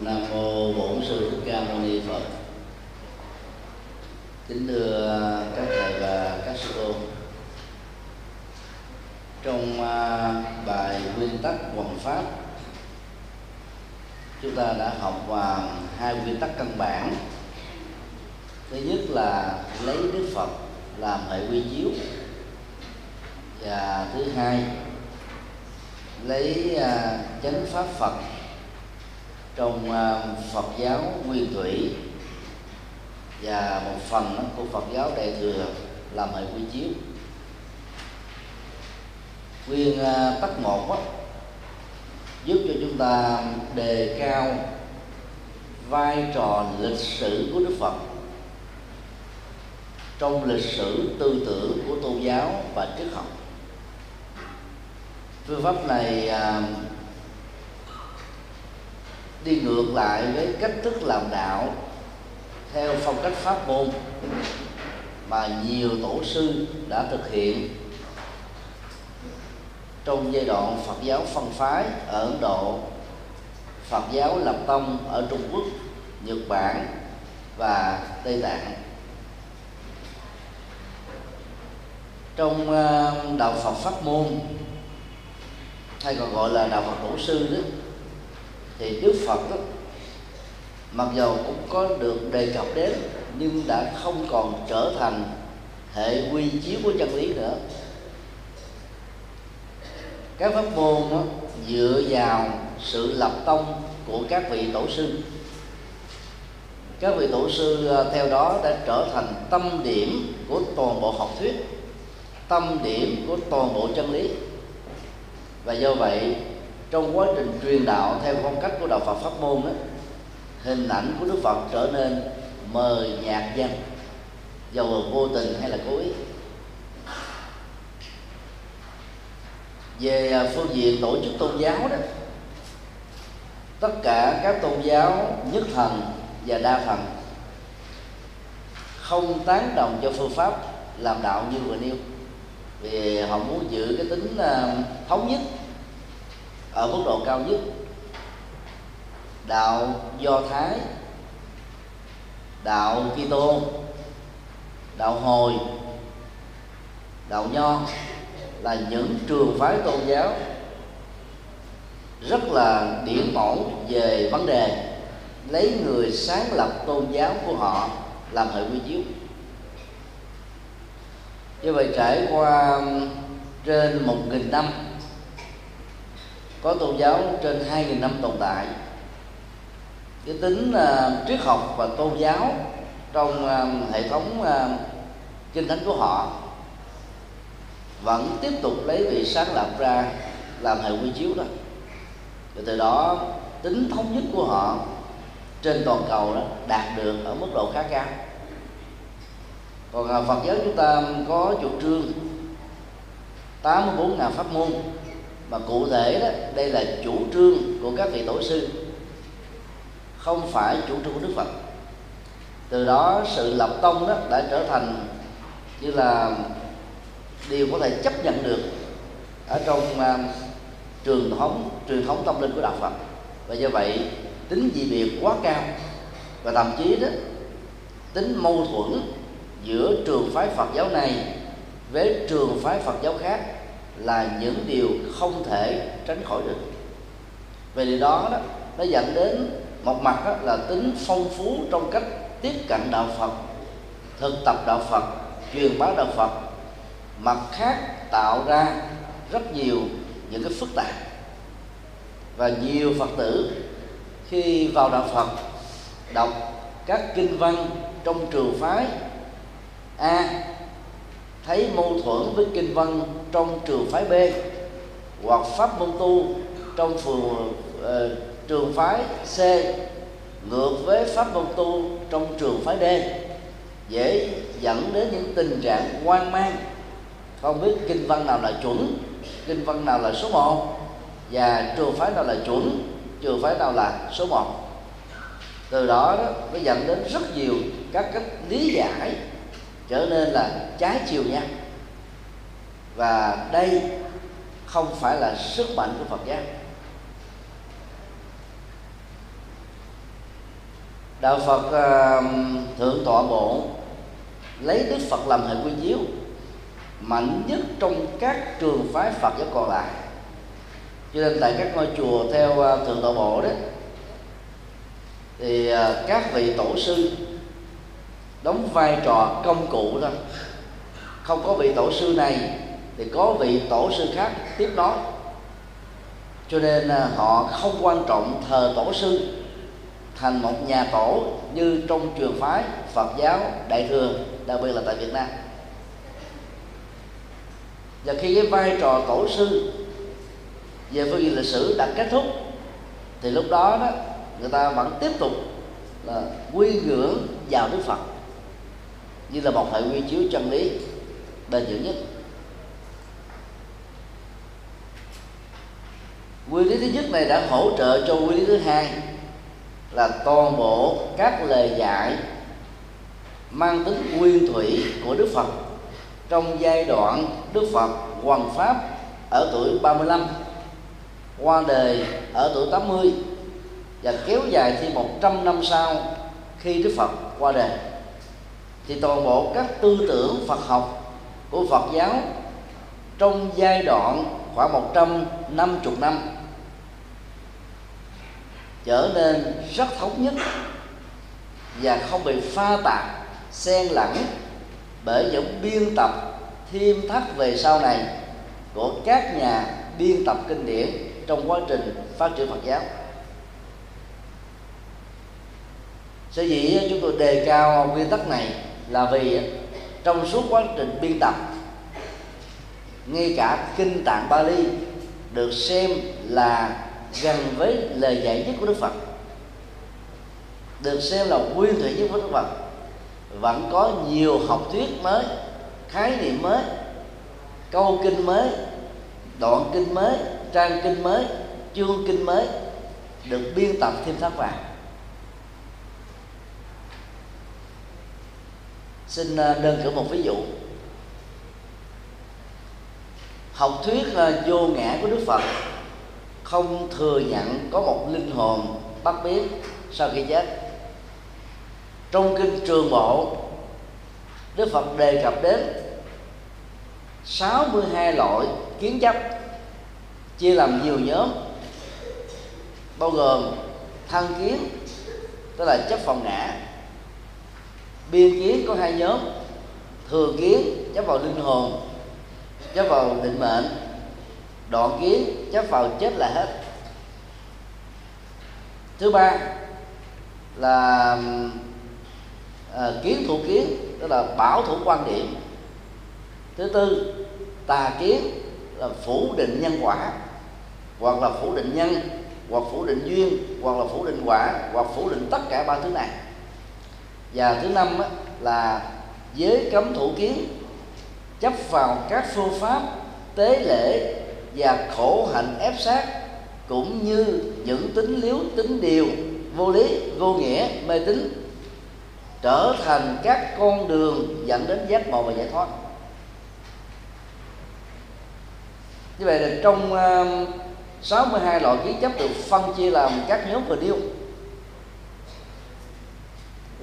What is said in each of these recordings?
nam mô bổn sư thích ca mâu ni phật. Kính thưa các thầy và các sư cô trong à, bài nguyên tắc quần pháp, chúng ta đã học vào hai nguyên tắc căn bản. Thứ nhất là lấy đức phật làm hệ quy chiếu. Và thứ hai, lấy à, chánh pháp phật trong à, phật giáo nguyên thủy. Và một phần của phật giáo đại thừa làm hệ quy chiếu. Nguyên à, tắc một đó, giúp cho chúng ta đề cao vai trò lịch sử của đức phật. Trong lịch sử tư tưởng của tôn giáo và triết học. Phương pháp này à, đi ngược lại với cách thức làm đạo theo phong cách pháp môn mà nhiều tổ sư đã thực hiện trong giai đoạn Phật giáo phân phái ở Ấn Độ, Phật giáo lập tông ở Trung Quốc, Nhật Bản và Tây Tạng. Trong ờ, đạo Phật pháp môn hay còn gọi là đạo Phật tổ sư đó thì Đức Phật đó mặc dầu cũng có được đề cập đến nhưng đã không còn trở thành hệ quy chiếu của chân lý nữa. Các pháp môn đó, dựa vào sự lập tông của các vị tổ sư. Các vị tổ sư à, theo đó đã trở thành tâm điểm của toàn bộ học thuyết tâm điểm của toàn bộ chân lý. Và do vậy trong quá trình truyền đạo theo phong cách của đạo Phật pháp môn đó hình ảnh của Đức Phật trở nên mờ nhạt dần dầu vô tình hay là cố ý. Về à, phương diện tổ chức tôn giáo đó, tất cả các tôn giáo nhất thần và đa thần không tán đồng cho phương pháp làm đạo như vừa nêu. Vì họ muốn giữ cái tính à, thống nhất ở mức độ cao nhất. Đạo do thái, đạo kitô, đạo hồi, đạo nho là những trường phái tôn giáo rất là điển mẫu về vấn đề lấy người sáng lập tôn giáo của họ làm hệ quy chiếu. Như vậy trải qua trên một nghìn năm có tôn giáo trên hai nghìn năm tồn tại. Cái tính uh, triết học và tôn giáo trong uh, hệ thống uh, kinh thánh của họ vẫn tiếp tục lấy vị sáng lập ra làm hệ quy chiếu đó. Và từ đó tính thống nhất của họ trên toàn cầu đó đạt được ở mức độ khá cao. Còn Phật giáo chúng ta có chủ trương 84 ngàn pháp môn mà cụ thể đó đây là chủ trương của các vị tổ sư. Không phải chủ trương của Đức Phật. Từ đó sự lập tông đó đã trở thành như là điều có thể chấp nhận được ở trong uh, truyền thống truyền thống tâm linh của đạo Phật. Và do vậy tính dị biệt quá cao. Và thậm chí đó tính mâu thuẫn giữa trường phái Phật giáo này với trường phái Phật giáo khác là những điều không thể tránh khỏi được. Về điều đó đó, nó dẫn đến một mặt đó là tính phong phú trong cách tiếp cận đạo Phật, thực tập đạo Phật, truyền bá đạo Phật mặt khác tạo ra rất nhiều những cái phức tạp. Và nhiều phật tử khi vào đạo phật, đọc các kinh văn trong trường phái a thấy mâu thuẫn với kinh văn trong trường phái b hoặc pháp môn tu trong phường uh, trường phái c ngược với pháp môn tu trong trường phái d dễ dẫn đến những tình trạng hoang mang. Không biết kinh văn nào là chuẩn kinh văn nào là số 1 và trường phái nào là chuẩn trường phái nào là số 1 từ đó, đó nó dẫn đến rất nhiều các cách lý giải trở nên là trái chiều nhau. Và đây không phải là sức mạnh của Phật giáo. Đạo phật uh, thượng tọa bộ lấy đức phật làm hệ quy chiếu mạnh nhất trong các trường phái phật giáo còn lại. Cho nên tại các ngôi chùa theo uh, thượng tọa bộ đó thì uh, các vị tổ sư đóng vai trò công cụ thôi không có vị tổ sư này thì có vị tổ sư khác tiếp nối cho nên à, họ không quan trọng thờ tổ sư, thành một nhà tổ như trong trường phái Phật giáo Đại thừa, đặc biệt là tại Việt Nam. Và khi cái vai trò tổ sư về phương diện lịch sử đã kết thúc, thì lúc đó đó, người ta vẫn tiếp tục là quy ngưỡng vào Đức Phật như là một hệ quy chiếu chân lý bền vững nhất. Quy lý thứ nhất này đã hỗ trợ cho quy lý thứ hai là toàn bộ các lời dạy mang tính nguyên thủy của Đức Phật trong giai đoạn Đức Phật hoàn pháp ở tuổi 35 qua đời ở tuổi 80 và kéo dài thêm 100 năm sau khi Đức Phật qua đời thì toàn bộ các tư tưởng Phật học của Phật giáo trong giai đoạn khoảng 150 năm trở nên rất thống nhất và không bị pha tạp, xen lẫn bởi những biên tập thêm thắt về sau này của các nhà biên tập kinh điển trong quá trình phát triển Phật giáo. Sở dĩ chúng tôi đề cao nguyên tắc này là vì trong suốt quá trình biên tập, ngay cả kinh tạng Bali được xem là gần với lời dạy nhất của Đức Phật, được xem là nguyên thủy nhất của Đức Phật, vẫn có nhiều học thuyết mới, khái niệm mới, câu kinh mới, đoạn kinh mới, trang kinh mới, chương kinh mới được biên tập thêm thắt vào xin ờ, đơn cử một ví dụ. Học thuyết ờ, vô ngã của đức phật không thừa nhận có một linh hồn bắt biến sau khi chết. Trong kinh trường bộ, đức phật đề cập đến 62 loại kiến chấp chia làm nhiều nhóm, bao gồm thân kiến, tức là chấp phòng ngã biên kiến có hai nhóm thường kiến chấp vào linh hồn chấp vào định mệnh đoạn kiến chấp vào chết là hết. Thứ ba là à, kiến thủ kiến tức là bảo thủ quan điểm. Thứ tư tà kiến là phủ định nhân quả hoặc là phủ định nhân hoặc phủ định duyên hoặc là phủ định quả hoặc phủ định tất cả ba thứ này và thứ năm á, là giới cấm thủ kiến chấp vào các phương pháp tế lễ và khổ hạnh ép sát cũng như những tính liếu tính điều vô lý vô nghĩa mê tín trở thành các con đường dẫn đến giác ngộ và giải thoát. Như vậy là trong um, uh, 62 loại kiến chấp được phân chia làm các nhóm vừa điêu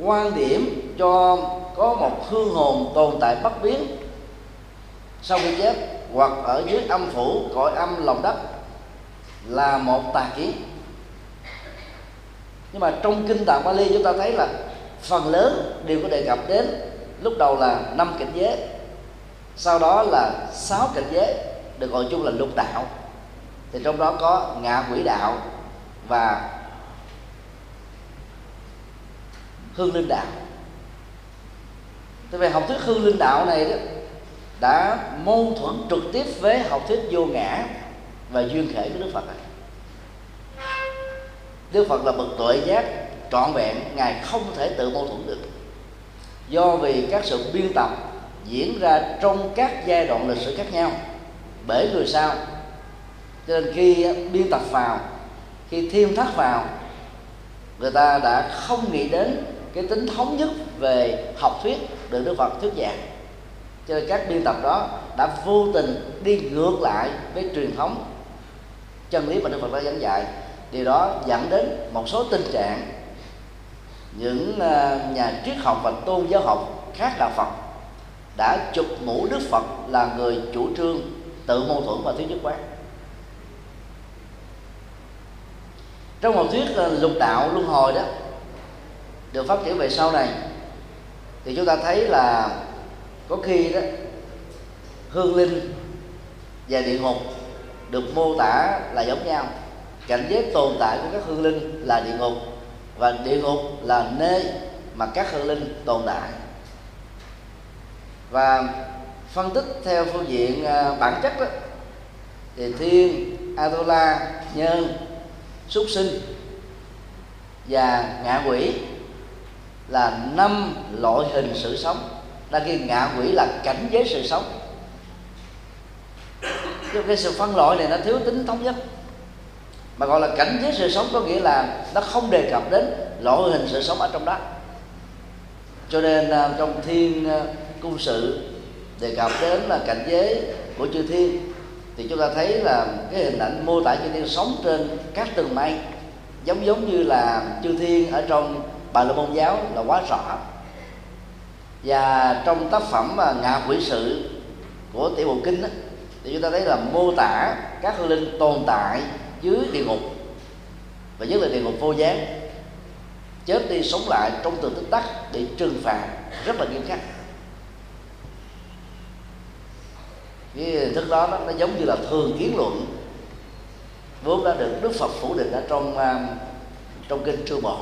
quan điểm cho có một hương hồn tồn tại bất biến. Sau khi chết hoặc ở dưới âm phủ cõi âm lòng đất là một tà kiến. Nhưng mà trong kinh tạng Bali chúng ta thấy là phần lớn đều có đề cập đến lúc đầu là năm cảnh giới, sau đó là sáu cảnh giới, được gọi chung là lục đạo. Thì trong đó có ngạ quỷ đạo và hương linh đạo Thế về học thuyết hương linh đạo này đó, đã mâu thuẫn trực tiếp với học thuyết vô ngã và duyên khể của Đức Phật này. Đức Phật là bậc tuệ giác trọn vẹn, ngài không thể tự mâu thuẫn được. Do vì các sự biên tập diễn ra trong các giai đoạn lịch sử khác nhau, bởi người sau cho nên khi biên tập vào, khi thêm thắt vào, người ta đã không nghĩ đến cái tính thống nhất về học thuyết được Đức Phật thuyết giảng. Cho nên các biên tập đó đã vô tình đi ngược lại với truyền thống chân lý mà Đức Phật đã giảng dạy. Điều đó dẫn đến một số tình trạng những à, nhà triết học và tôn giáo học khác đạo Phật đã chụp mũ Đức Phật là người chủ trương tự mâu thuẫn và thiếu nhất quán trong một thuyết à, lục đạo luân hồi đó được phát triển về sau này thì chúng ta thấy là có khi đó hương linh và địa ngục được mô tả là giống nhau. Cảnh giới tồn tại của các hương linh là địa ngục và địa ngục là nơi mà các hương linh tồn tại. Và phân tích theo phương diện à, bản chất đó, thì thiên atula nhân súc sinh và ngạ quỷ là năm loại hình sự sống. Đang khi ngạ quỷ là cảnh giới sự sống. Chứ cái sự phân loại này nó thiếu tính thống nhất. Mà gọi là cảnh giới sự sống có nghĩa là nó không đề cập đến loại hình sự sống ở trong đó. Cho nên à, trong thiên à, cung sự đề cập đến là cảnh giới của chư thiên, thì chúng ta thấy là cái hình ảnh mô tả chư thiên sống trên các tầng mây, giống giống như là chư thiên ở trong bà la môn giáo là quá rõ. Và trong tác phẩm à, ngạ quỷ sự của tiểu bộ kinh đó, thì chúng ta thấy là mô tả các hương linh tồn tại dưới địa ngục và nhất là địa ngục vô gián chết đi sống lại trong từ tích tắc để trừng phạt rất là nghiêm khắc. Cái hình thức đó, đó nó giống như là thường kiến luận vốn đã được đức phật phủ định ở trong à, trong kinh trư bộ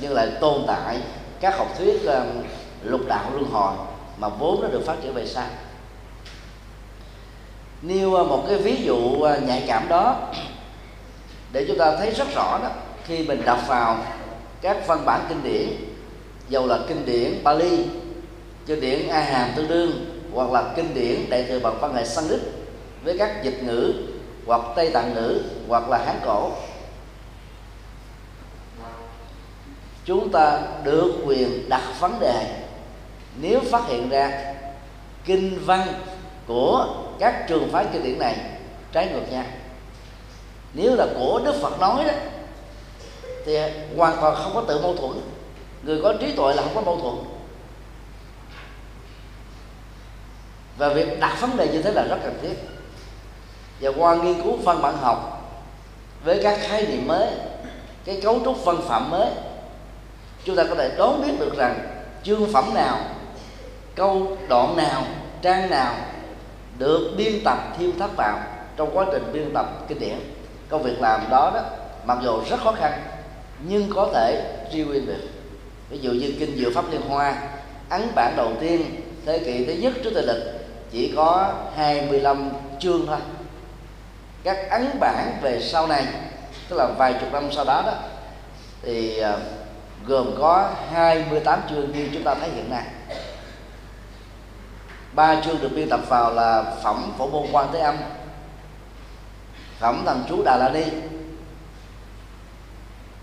nhưng lại tồn tại các học thuyết um, lục đạo luân hồi mà vốn nó được phát triển về sau. Nêu uh, một cái ví dụ uh, nhạy cảm đó để chúng ta thấy rất rõ đó. Khi mình đọc vào các văn bản kinh điển dầu là kinh điển Bali kinh điển A Hàm tương đương hoặc là kinh điển đại thừa bằng văn hệ Sanskrit với các dịch ngữ hoặc Tây Tạng ngữ hoặc là Hán cổ chúng ta được quyền đặt vấn đề. Nếu phát hiện ra kinh văn của các trường phái kinh điển này trái ngược nhau, nếu là của đức phật nói đó, thì hoàn toàn không có tự mâu thuẫn. Người có trí tuệ là không có mâu thuẫn. Và việc đặt vấn đề như thế là rất cần thiết. Và qua nghiên cứu văn bản học với các khái niệm mới, cái cấu trúc văn phạm mới chúng ta có thể đoán biết được rằng chương phẩm nào, câu đoạn nào, trang nào được biên tập thiêu thắt vào trong quá trình biên tập kinh điển. Công việc làm đó đó, mặc dù rất khó khăn, nhưng có thể truy nguyên được. Ví dụ như kinh diệu pháp liên hoa, ấn bản đầu tiên, thế kỷ thứ nhất trước tây lịch, chỉ có 25 chương thôi. Các ấn bản về sau này, tức là vài chục năm sau đó đó, thì ờ, gồm có 28 chương như chúng ta thấy hiện nay. Ba chương được biên tập vào là phẩm phổ môn quan thế âm, phẩm thần chú đà la ni,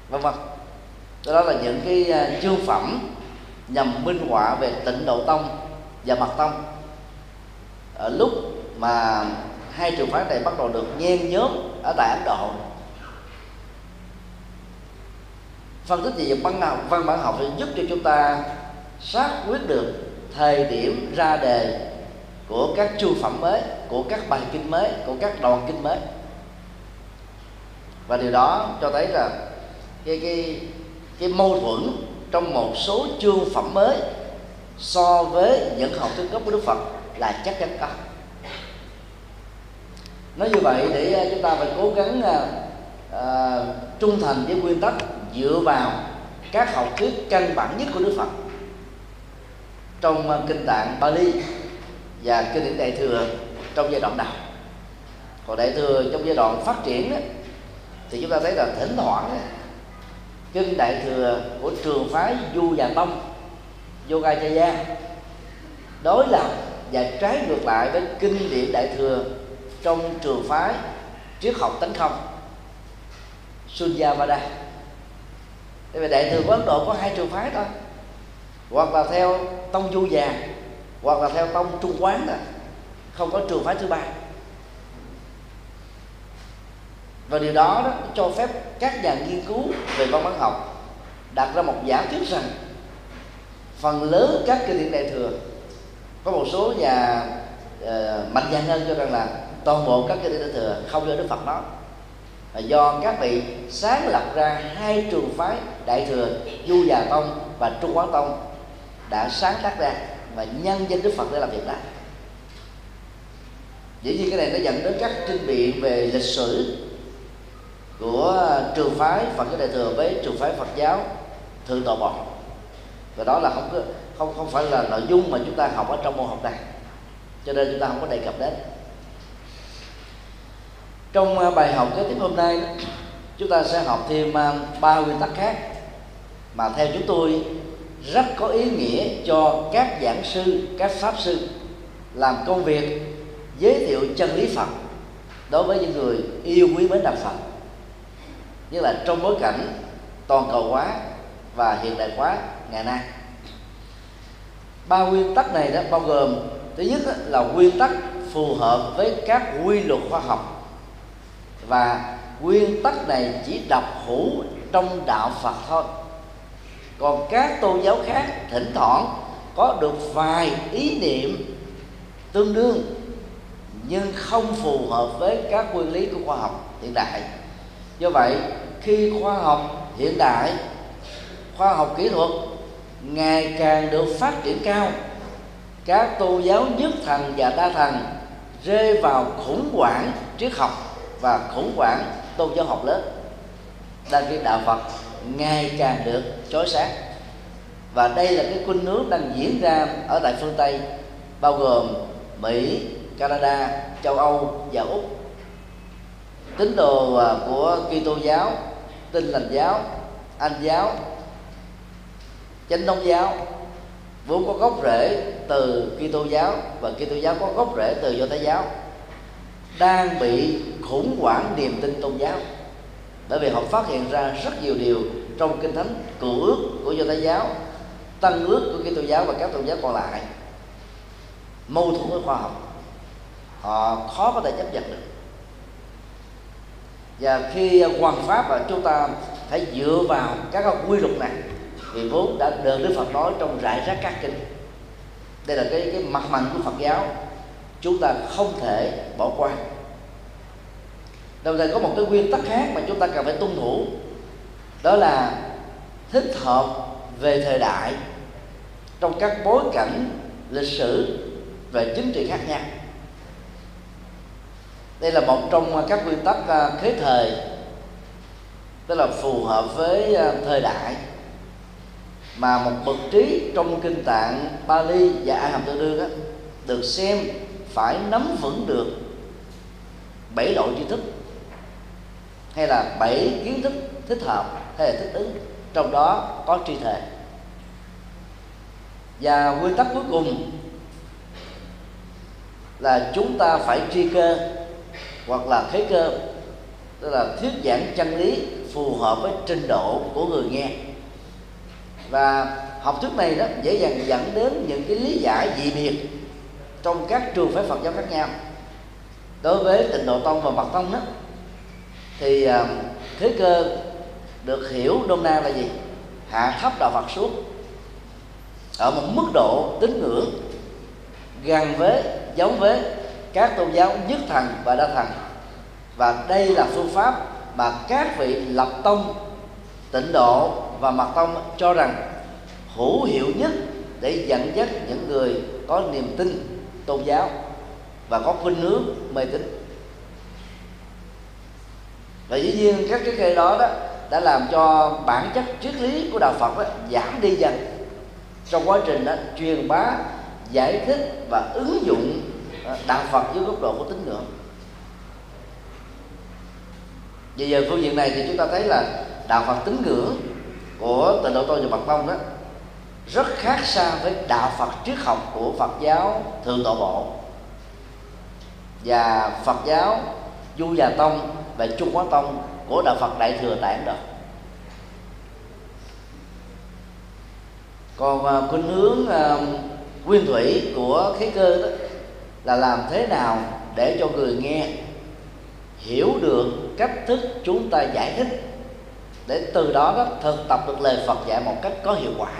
vân vân. Đó là những cái à, chương phẩm nhằm minh họa về tịnh độ tông và mật tông. Ở lúc mà hai trường phái này bắt đầu được nhen nhóm ở tại ấn độ phân tích về văn học văn bản học sẽ giúp cho chúng ta xác quyết được thời điểm ra đề của các chương phẩm mới của các bài kinh mới của các đoạn kinh mới. Và điều đó cho thấy là cái cái cái mâu thuẫn trong một số chương phẩm mới so với những học thuyết gốc của Đức Phật là chắc chắn có. Nói như vậy để à, chúng ta phải cố gắng à, à trung thành với nguyên tắc dựa vào các học thuyết căn bản nhất của Đức Phật trong ờ, kinh tạng Bali và kinh điển đại thừa trong giai đoạn đầu còn đại thừa trong giai đoạn phát triển đó, thì chúng ta thấy là thỉnh thoảng kinh đại thừa của trường phái du và tông yoga đối lập và trái ngược lại với kinh điển đại thừa trong trường phái triết học tấn không Sunyavada Vada vì đại thừa của Ấn Độ có hai trường phái thôi. Hoặc là theo tông du già Hoặc là theo tông trung quán thôi. Không có trường phái thứ ba. Và điều đó, đó cho phép các nhà nghiên cứu về văn bản học đặt ra một giả thuyết rằng phần lớn các kinh điển đại thừa có một số nhà uh, mạnh dạng hơn cho rằng là toàn bộ các kinh điển đại thừa không do đức phật nói là do các vị sáng lập ra hai trường phái, đại thừa, du già tông và trung quán tông đã sáng tác ra và nhân danh đức phật để làm việc đó. Dĩ nhiên cái này nó dẫn đến các trinh biện về lịch sử của trường phái phật giáo đại thừa với trường phái phật giáo thượng tọa bọn và đó là không có, không không phải là nội dung mà chúng ta học ở trong môn học này. Cho nên chúng ta không có đề cập đến trong ờ, bài học kế tiếp hôm nay chúng ta sẽ học thêm ờ, ba nguyên tắc khác mà theo chúng tôi rất có ý nghĩa cho các giảng sư, các pháp sư làm công việc giới thiệu chân lý phật đối với những người yêu quý mến đạo phật. Như là trong bối cảnh toàn cầu hóa và hiện đại hóa ngày nay. Ba nguyên tắc này đó bao gồm, thứ nhất là nguyên tắc phù hợp với các quy luật khoa học và nguyên tắc này chỉ độc hữu trong đạo Phật thôi. Còn các tôn giáo khác, thỉnh thoảng, có được vài ý niệm tương đương, nhưng không phù hợp với các nguyên lý của khoa học hiện đại. Do vậy, khi khoa học hiện đại, khoa học kỹ thuật ngày càng được phát triển cao, các tôn giáo nhất thần và đa thần rơi vào khủng hoảng triết học và khủng hoảng tôn giáo học lớp. Đang khi đạo phật ngày càng được chói sáng. Và đây là cái khuynh hướng đang diễn ra ở tại phương tây, bao gồm mỹ, canada, châu âu và úc. Tín đồ à, của kitô giáo, tin lành giáo, anh giáo, chánh thống giáo vốn có gốc rễ từ Kitô giáo và Kitô giáo có gốc rễ từ Do Thái giáo đang bị khủng hoảng niềm tin tôn giáo. Bởi vì họ phát hiện ra rất nhiều điều trong kinh thánh, cựu ước của Do Thái giáo, tăng ước của Kitô giáo và các tôn giáo còn lại. Mâu thuẫn với khoa học. Họ khó có thể chấp nhận được. Và khi hoàn pháp và chúng ta phải dựa vào các quy luật này vì vốn đã được đức phật nói trong rải rác các kinh. Đây là cái cái mặt mạnh của phật giáo chúng ta không thể bỏ qua. Đồng thời có một cái nguyên tắc khác mà chúng ta cần phải tuân thủ đó là thích hợp về thời đại trong các bối cảnh lịch sử về chính trị khác nhau. Đây là một trong các nguyên tắc kế khế thời tức là phù hợp với à, thời đại mà một bậc trí trong kinh tạng Bali và A Hàm Tự Đương đó, được xem phải nắm vững được bảy loại tri thức, hay là bảy kiến thức thích hợp hay là thích ứng, trong đó có tri thể. Và nguyên tắc cuối cùng là chúng ta phải tri cơ hoặc là thế cơ, tức là thuyết giảng chân lý phù hợp với trình độ của người nghe. Và học thuyết này đó dễ dàng dẫn đến những cái lý giải dị biệt trong các trường phái Phật giáo khác nhau. Đối với tịnh độ tông và mật tông đó, thì à, thế cơ được hiểu đông na là gì? Hạ thấp đạo Phật xuống, ở một mức độ tín ngưỡng gần với, giống với các tôn giáo nhất thần và đa thần. Và đây là phương pháp mà các vị lập tông, tịnh độ và mật tông cho rằng hữu hiệu nhất để dẫn dắt những người có niềm tin tôn giáo và có khuynh hướng mê tín. Và dĩ nhiên các cái cây đó đó đã làm cho bản chất triết lý của đạo Phật đó giảm đi dần. Trong quá trình đó, truyền bá, giải thích và ứng dụng ờ, đạo Phật dưới góc độ của tín ngưỡng. Về giờ phương diện này thì chúng ta thấy là đạo Phật tín ngưỡng của tịnh độ tôi và Mật Tông đó rất khác xa với đạo Phật triết học của Phật giáo Thượng Tọa Bộ và Phật giáo Du Già Tông và Trung hóa Tông của đạo Phật Đại thừa tại Ấn Độ. Còn à, khuynh hướng à, nguyên thủy của khế cơ đó là làm thế nào để cho người nghe hiểu được cách thức chúng ta giải thích, để từ đó đó thực tập được lời Phật dạy một cách có hiệu quả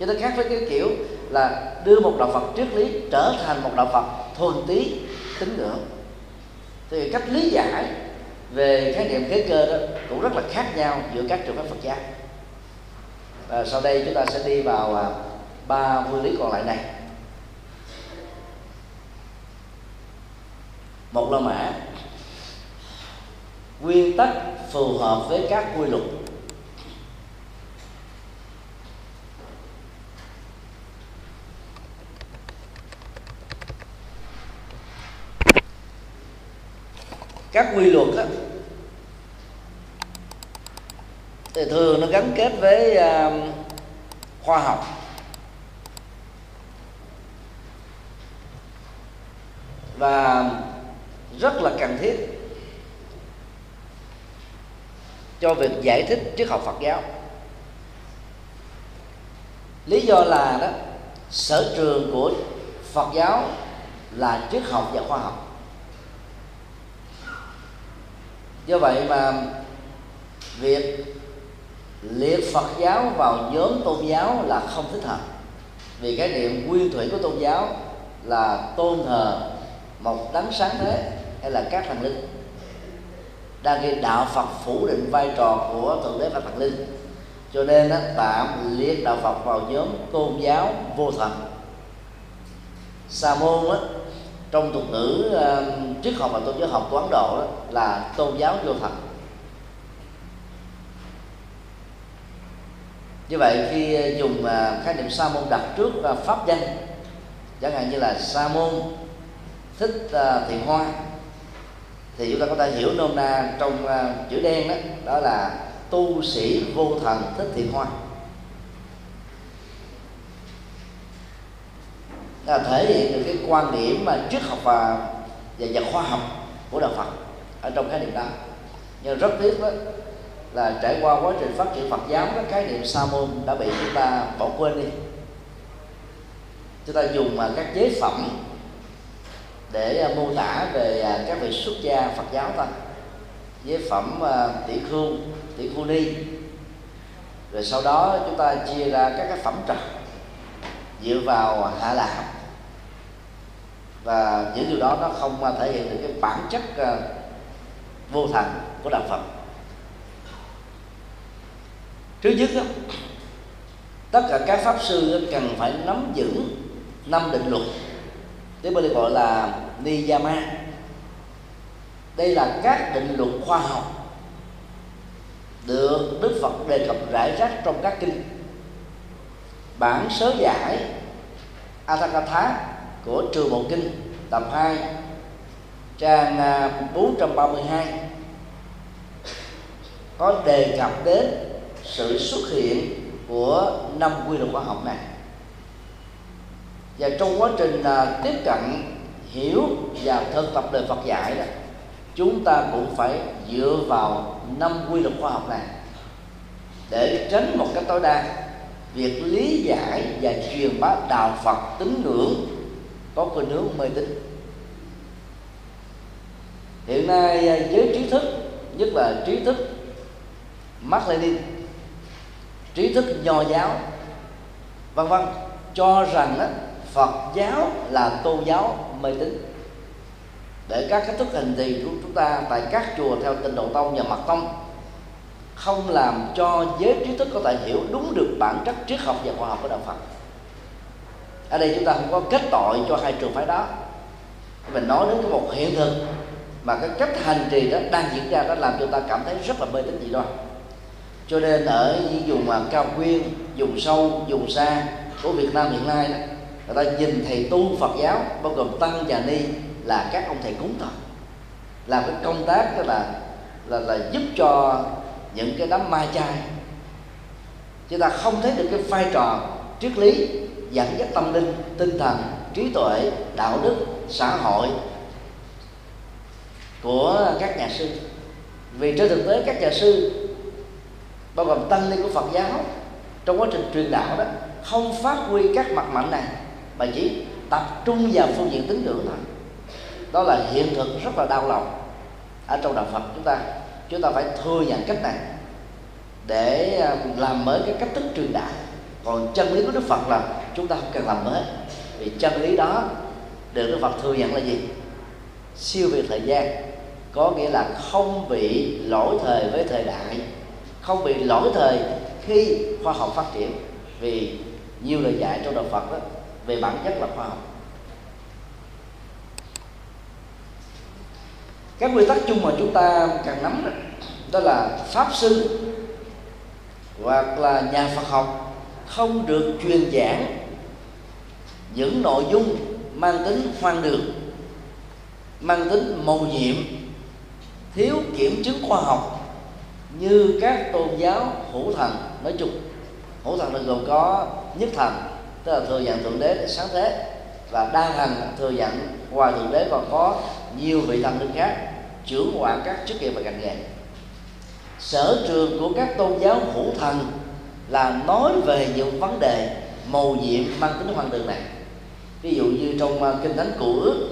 cho nó khác với cái kiểu là đưa một đạo Phật triết lý trở thành một đạo Phật thuần tí tín ngưỡng. Thì cách lý giải về khái niệm kế cơ đó cũng rất là khác nhau giữa các trường phái Phật giáo và sau đây chúng ta sẽ đi vào à, ba nguyên lý còn lại này. Một là mã. Nguyên tắc phù hợp với các quy luật. Các quy luật đó, thì thường nó gắn kết với uh, khoa học. Và rất là cần thiết cho việc giải thích triết học Phật giáo. Lý do là đó sở trường của Phật giáo là triết học và khoa học. Do vậy mà việc liệt Phật giáo vào nhóm tôn giáo là không thích hợp. Vì cái niệm nguyên thủy của tôn giáo là tôn thờ một đấng sáng thế hay là các thần linh. Đang khi đạo Phật phủ định vai trò của thượng đế và thần linh. Cho nên nó tạm liệt đạo Phật vào nhóm tôn giáo vô thần. Sa môn á trong tục ngữ uh, triết học và tôn giáo học của Ấn Độ đó, là tôn giáo vô thần. Như vậy khi dùng à, khái niệm sa môn đặt trước à, pháp danh chẳng hạn như là sa môn thích uh, thiền hoa thì chúng ta có thể hiểu nôm na trong chữ đen đó đó là tu sĩ vô thần thích thiền hoa. Là thể hiện được cái quan điểm mà triết học và và, nhà khoa học của đạo Phật ở trong khái niệm đó. Nhưng rất tiếc đó là trải qua quá trình phát triển Phật giáo các khái niệm sa môn đã bị chúng ta bỏ quên đi. Chúng ta dùng mà các chế phẩm để à, mô tả về à, các vị xuất gia Phật giáo ta. Chế phẩm à, tỷ khưu tỷ khu ni. Rồi sau đó chúng ta chia ra các cái phẩm trật dựa vào hạ lạc và những điều đó nó không à, thể hiện được cái bản chất à, vô thần của đạo Phật. Trước nhất đó, tất cả các pháp sư cần phải nắm vững năm định luật. Tiếng Bali gọi là niyama. Đây là các định luật khoa học được Đức Phật đề cập rải rác trong các kinh. Bản sớ giải Atthakatha của Trường Bộ Kinh, tập 2 trang à, 432 có đề cập đến sự xuất hiện của năm quy luật khoa học này. Và trong quá trình à, tiếp cận, hiểu và thực tập lời Phật dạy đó, chúng ta cũng phải dựa vào năm quy luật khoa học này để tránh một cách tối đa việc lý giải và truyền bá đạo Phật tín ngưỡng có khuynh hướng mê tín. Hiện nay à, giới trí thức nhất là trí thức Mark Lenin trí thức nho giáo vân vân cho rằng đó, Phật giáo là tôn giáo mê tín. Để các cách thức hành trì của chúng ta tại các chùa theo tinh độ tông và mật tông không làm cho giới trí thức có thể hiểu đúng được bản chất triết học và khoa học của đạo Phật ở đây chúng ta không có kết tội cho hai trường phái đó. Mình nói đến một hiện thực mà cái cách hành trì đó đang diễn ra đó làm cho ta cảm thấy rất là mê tín dị đoan. Cho nên ở những vùng mà cao nguyên vùng sâu vùng xa của Việt Nam hiện nay đó, người ta nhìn thầy tu Phật giáo, bao gồm tăng và ni là các ông thầy cúng thôi làm cái công tác đó là là là giúp cho những cái đám ma chay. Chúng ta không thấy được cái vai trò triết lý dẫn dắt tâm linh, tinh thần, trí tuệ, đạo đức, xã hội của các nhà sư. Vì trên thực tế các nhà sư bao gồm tăng ni của Phật giáo trong quá trình truyền đạo đó, không phát huy các mặt mạnh này, mà chỉ tập trung vào phương diện tín ngưỡng thôi. Đó là hiện thực rất là đau lòng ở trong đạo Phật chúng ta. Chúng ta phải thừa nhận cách này để à, làm mới cái cách thức truyền đạo. Còn chân lý của đức phật là chúng ta không cần làm mới. Vì chân lý đó được đức phật thừa nhận là gì? Siêu việt thời gian. Có nghĩa là không bị lỗi thời với thời đại. Không bị lỗi thời khi khoa học phát triển. Vì nhiều lời dạy trong đạo Phật đó về bản chất là khoa học. Các quy tắc chung mà chúng ta cần nắm đó, đó là pháp sư hoặc là nhà Phật học không được truyền giảng những nội dung mang tính hoang đường, mang tính mầu nhiệm, thiếu kiểm chứng khoa học như các tôn giáo hữu thần. Nói chung, hữu thần là gồm có nhất thần, tức là thừa nhận thượng đế sáng thế, và đa thần thừa nhận ngoài thượng đế còn có nhiều vị thần linh khác trưởng quản các chức nghiệp và ngành nghề. Sở trường của các tôn giáo hữu thần là nói về những vấn đề mầu nhiệm mang tính hoang đường này ví dụ như trong à, kinh thánh cựu ước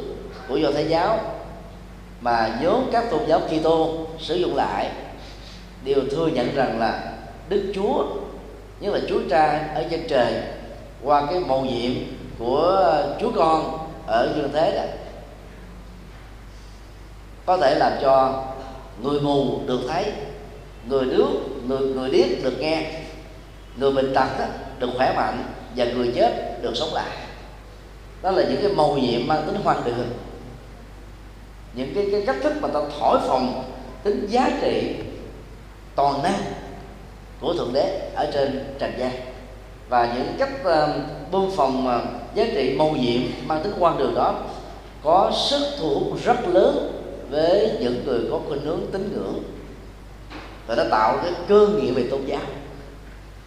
của do thái giáo mà nhóm các tôn giáo Kitô sử dụng lại đều thừa nhận rằng là Đức Chúa nhất là Chúa Cha ở trên trời qua cái mầu nhiệm của Chúa Con ở dương thế đó có thể làm cho người mù được thấy người điếc người người điếc được nghe người bệnh tật đó, được khỏe mạnh và người chết được sống lại đó là những cái màu nhiệm mang tính hoang đường. Những cái, cái cách thức mà ta thổi phồng tính giá trị toàn năng của thượng đế ở trên trần gian. Và những cách uh, bơm phòng uh, ờ, giá trị mầu nhiệm mang tính quan đường đó có sức thu hút rất lớn với những người có khuynh hướng tín ngưỡng. Và nó tạo cái cơ nghiệp về tôn giáo.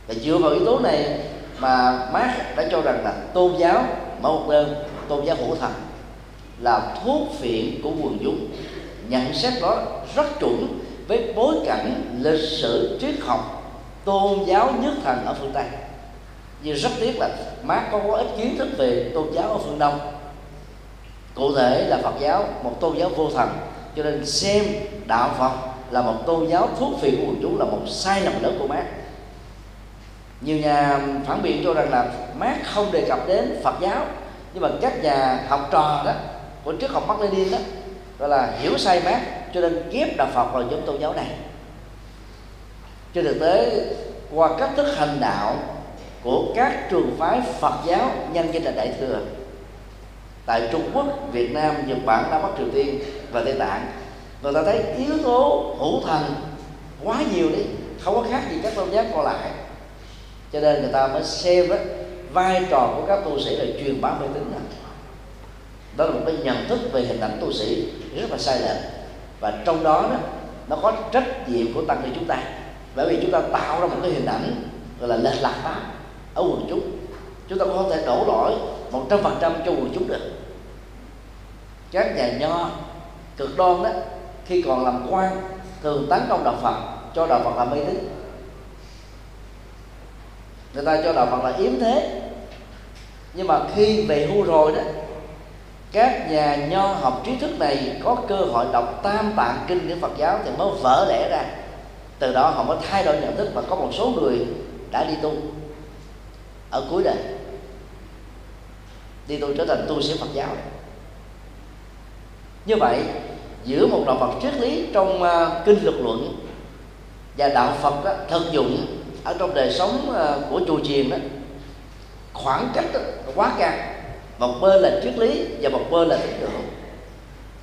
Và dựa vào yếu tố này mà Marx đã cho rằng là tôn giáo mở một đơn tôn giáo hữu thần là thuốc phiện của quần chúng. Nhận xét đó rất chuẩn với bối cảnh lịch sử triết học tôn giáo nhất thần ở phương tây. Nhưng rất tiếc là Marx có có ít kiến thức về tôn giáo ở phương đông. Cụ thể là phật giáo, một tôn giáo vô thần cho nên xem đạo phật là một tôn giáo thuốc phiện của quần chúng là một sai lầm lớn của Marx nhiều nhà phản biện cho rằng là mát không đề cập đến Phật giáo nhưng mà các nhà học trò đó của triết học Mác Lênin đó gọi là hiểu sai mát cho nên ghép đạo Phật vào giống tôn giáo này. Trên thực tế qua cách thức hành đạo của các trường phái Phật giáo nhân danh là Đại thừa tại Trung Quốc, Việt Nam, Nhật Bản, Nam Bắc Triều Tiên và Tây Tạng người ta thấy yếu tố hữu thần quá nhiều đi không có khác gì các tôn giáo còn lại cho nên người ta mới xem đó, vai trò của các tu sĩ là truyền bá mê tín đó là một cái nhận thức về hình ảnh tu sĩ rất là sai lệch. Và trong đó, đó nó có trách nhiệm của tăng ni chúng ta. Bởi vì chúng ta tạo ra một cái hình ảnh gọi là lệch lạc pháp ở quần chúng. Chúng ta cũng không thể đổ lỗi một trăm phần trăm cho quần chúng được. Các nhà nho cực đoan đó khi còn làm quan thường tấn công đạo phật cho đạo phật là mê tín người ta cho đạo phật là yếm thế. Nhưng mà khi về hưu rồi đó các nhà nho học trí thức này có cơ hội đọc tam tạng kinh của phật giáo thì mới vỡ lẽ ra. Từ đó họ mới thay đổi nhận thức và có một số người đã đi tu. Ở cuối đời đi tu trở thành tu sĩ phật giáo. Như vậy giữa một đạo phật triết lý trong uh, kinh luật luận và đạo phật đó, thực dụng ở trong đời sống ờ, của chùa chiền đó khoảng cách đó, quá cao. Một bên là triết lý và một bên là tín ngưỡng.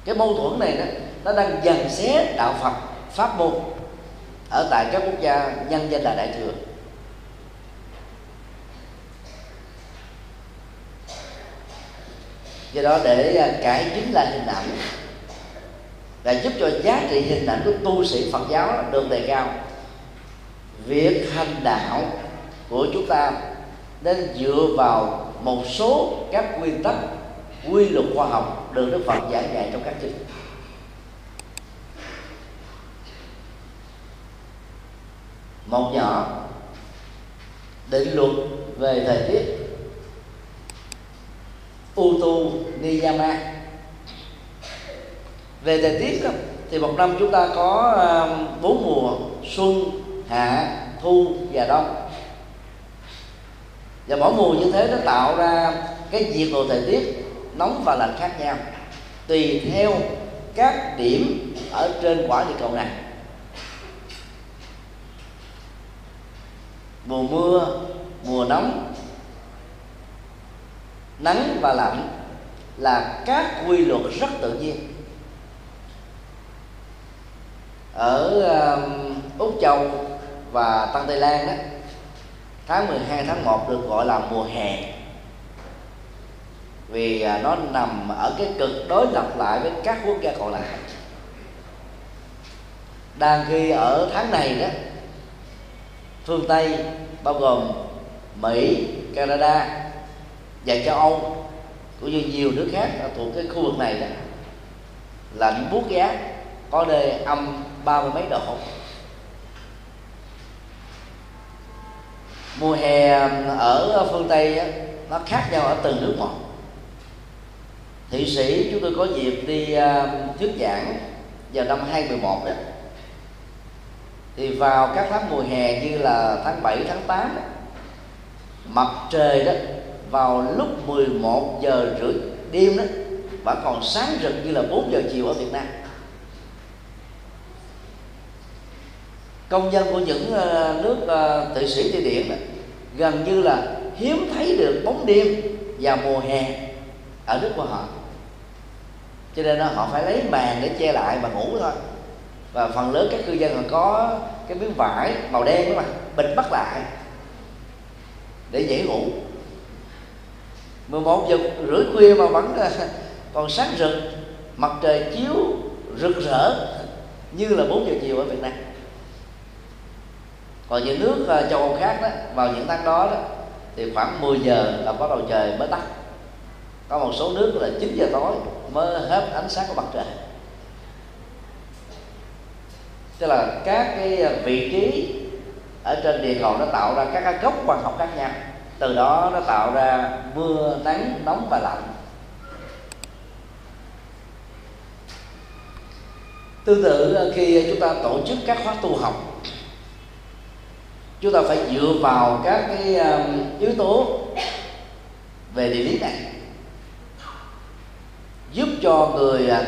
Cái mâu thuẫn này đó nó đang dần xé đạo phật pháp môn ở tại các quốc gia nhân danh là đại thừa. Do đó để ờ, cải chính lại hình ảnh và giúp cho giá trị hình ảnh của tu sĩ Phật giáo được đề cao việc hành đạo của chúng ta nên dựa vào một số các nguyên tắc, quy luật khoa học được Đức Phật giảng dạy trong các kinh một nhỏ định luật về thời tiết. Utu Niyama về thời tiết thì một năm chúng ta có à, bốn mùa, xuân hạ thu và đông. Và mỗi mùa như thế nó tạo ra cái nhiệt độ thời tiết nóng và lạnh khác nhau tùy theo các điểm ở trên quả địa cầu này. Mùa mưa mùa nóng nắng và lạnh là các quy luật rất tự nhiên. Ở uh, úc châu và tân tây lan đó, tháng 12 tháng 1 được gọi là mùa hè. Vì à, nó nằm ở cái cực đối lập lại với các quốc gia còn lại. Đang khi ở tháng này đó, phương tây bao gồm mỹ, canada và châu âu, cũng như nhiều nước khác thuộc cái khu vực này đó, lạnh buốt giá, có nơi âm ba mươi mấy độ. Mùa hè ở phương tây á, nó khác nhau ở từng nước một. Thị sĩ chúng tôi có dịp đi thuyết giảng vào năm 2011 đó. Thì vào các tháng mùa hè như là tháng 7, tháng 8 đó, mặt trời đó vào lúc 11 giờ rưỡi đêm đó vẫn còn sáng rực như là 4 giờ chiều ở Việt Nam. Công dân của những ờ, nước ờ, tự thụy sĩ thụy điển gần như là hiếm thấy được bóng đêm vào mùa hè ở nước của họ. Cho nên họ phải lấy màn để che lại và ngủ thôi. Và phần lớn các cư dân còn có cái miếng vải màu đen đó mà, bịt bắt lại để dễ ngủ. 11 giờ rưỡi khuya mà vẫn ờ, còn sáng rực, mặt trời chiếu rực rỡ như là 4 giờ chiều ở Việt Nam còn những nước ờ, châu Âu khác đó vào những tháng đó, đó thì khoảng 10 giờ là bắt đầu trời mới tắt. Có một số nước là 9 giờ tối mới hết ánh sáng của mặt trời. Tức là các cái ờ, vị trí ở trên địa cầu nó tạo ra các cái gốc quan học khác nhau. Từ đó nó tạo ra mưa nắng nóng và lạnh. Tương tự ờ, khi chúng ta tổ chức các khóa tu học chúng ta phải dựa vào các cái um, yếu tố về địa lý này giúp cho người à,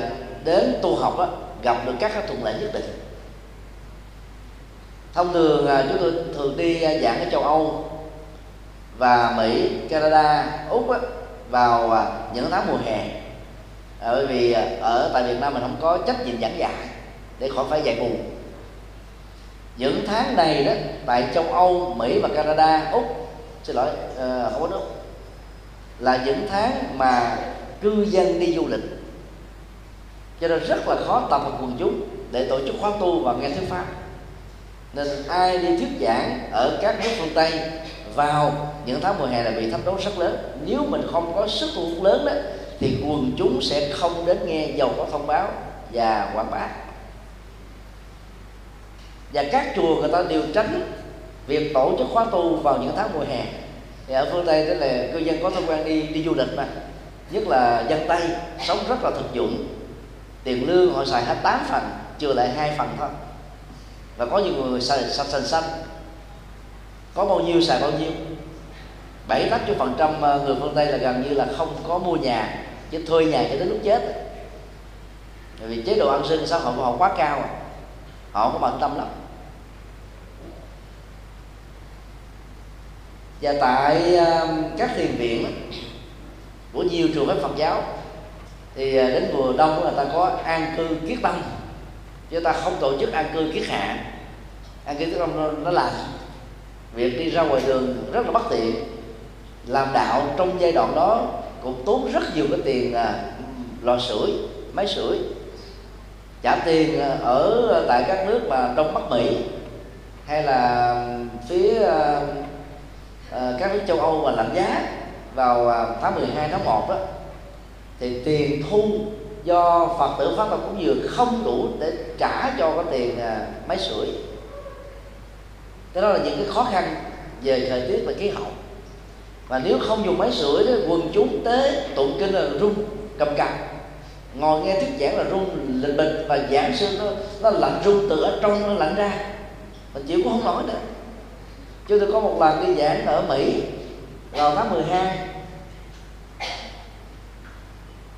đến tu học đó, gặp được các thuận lợi nhất định. Thông thường à, chúng tôi thường đi à, giảng ở châu âu và mỹ canada úc đó, vào những tháng mùa hè. Bởi vì ở tại việt nam mình không có trách nhiệm giảng dạy để khỏi phải dạy bù những tháng này đó tại châu âu mỹ và canada úc xin lỗi uh, không có nước là những tháng mà cư dân đi du lịch. Cho nên rất là khó tập hợp quần chúng để tổ chức khóa tu và nghe thuyết pháp. Nên ai đi thuyết giảng ở các nước phương tây vào những tháng mùa hè là bị thách đố rất lớn. Nếu mình không có sức thu hút lớn đó thì quần chúng sẽ không đến nghe dầu có thông báo và quảng bá và các chùa người ta đều tránh việc tổ chức khóa tu vào những tháng mùa hè. Thì ở phương tây đó là cư dân có thói quen đi đi du lịch mà. Nhất là dân tây, sống rất là thực dụng. Tiền lương họ xài hết 8 phần, trừ lại hai phần thôi. Và có nhiều người xài xanh xanh xanh. Có bao nhiêu xài bao nhiêu. Bảy tám chục phần trăm ờ, người phương tây là gần như là không có mua nhà, chỉ thuê nhà cho đến lúc chết. Bởi vì chế độ an sinh xã hội của họ quá cao à. họ không có bận tâm lắm. Và tại um, các thiền viện của nhiều trường phái Phật giáo thì à, đến mùa đông người ta có an cư kiết tâm chứ ta không tổ chức an cư kiết hạ. An cư kiết đông nó, nó là việc đi ra ngoài đường rất là bất tiện. Làm đạo trong giai đoạn đó cũng tốn rất nhiều cái tiền à, lò sưởi máy sưởi. Trả tiền à, ở tại các nước mà đông bắc mỹ hay là phía Ờ, các nước châu âu và lạnh giá vào à, tháng 12 tháng 1 đó thì tiền thu do phật tử pháp tâm cũng dường không đủ để trả cho cái tiền à, máy sưởi. Cái đó là những cái khó khăn về thời tiết và khí hậu. Và nếu không dùng máy sưởi đó, quần chúng tế tụng kinh là run cầm cập ngồi nghe thuyết giảng là run lịch bịch và giảng sư nó nó lạnh run từ ở trong, nó lạnh ra. Mình chịu cũng không nổi nữa chúng tôi có một lần đi giảng ở Mỹ vào tháng 12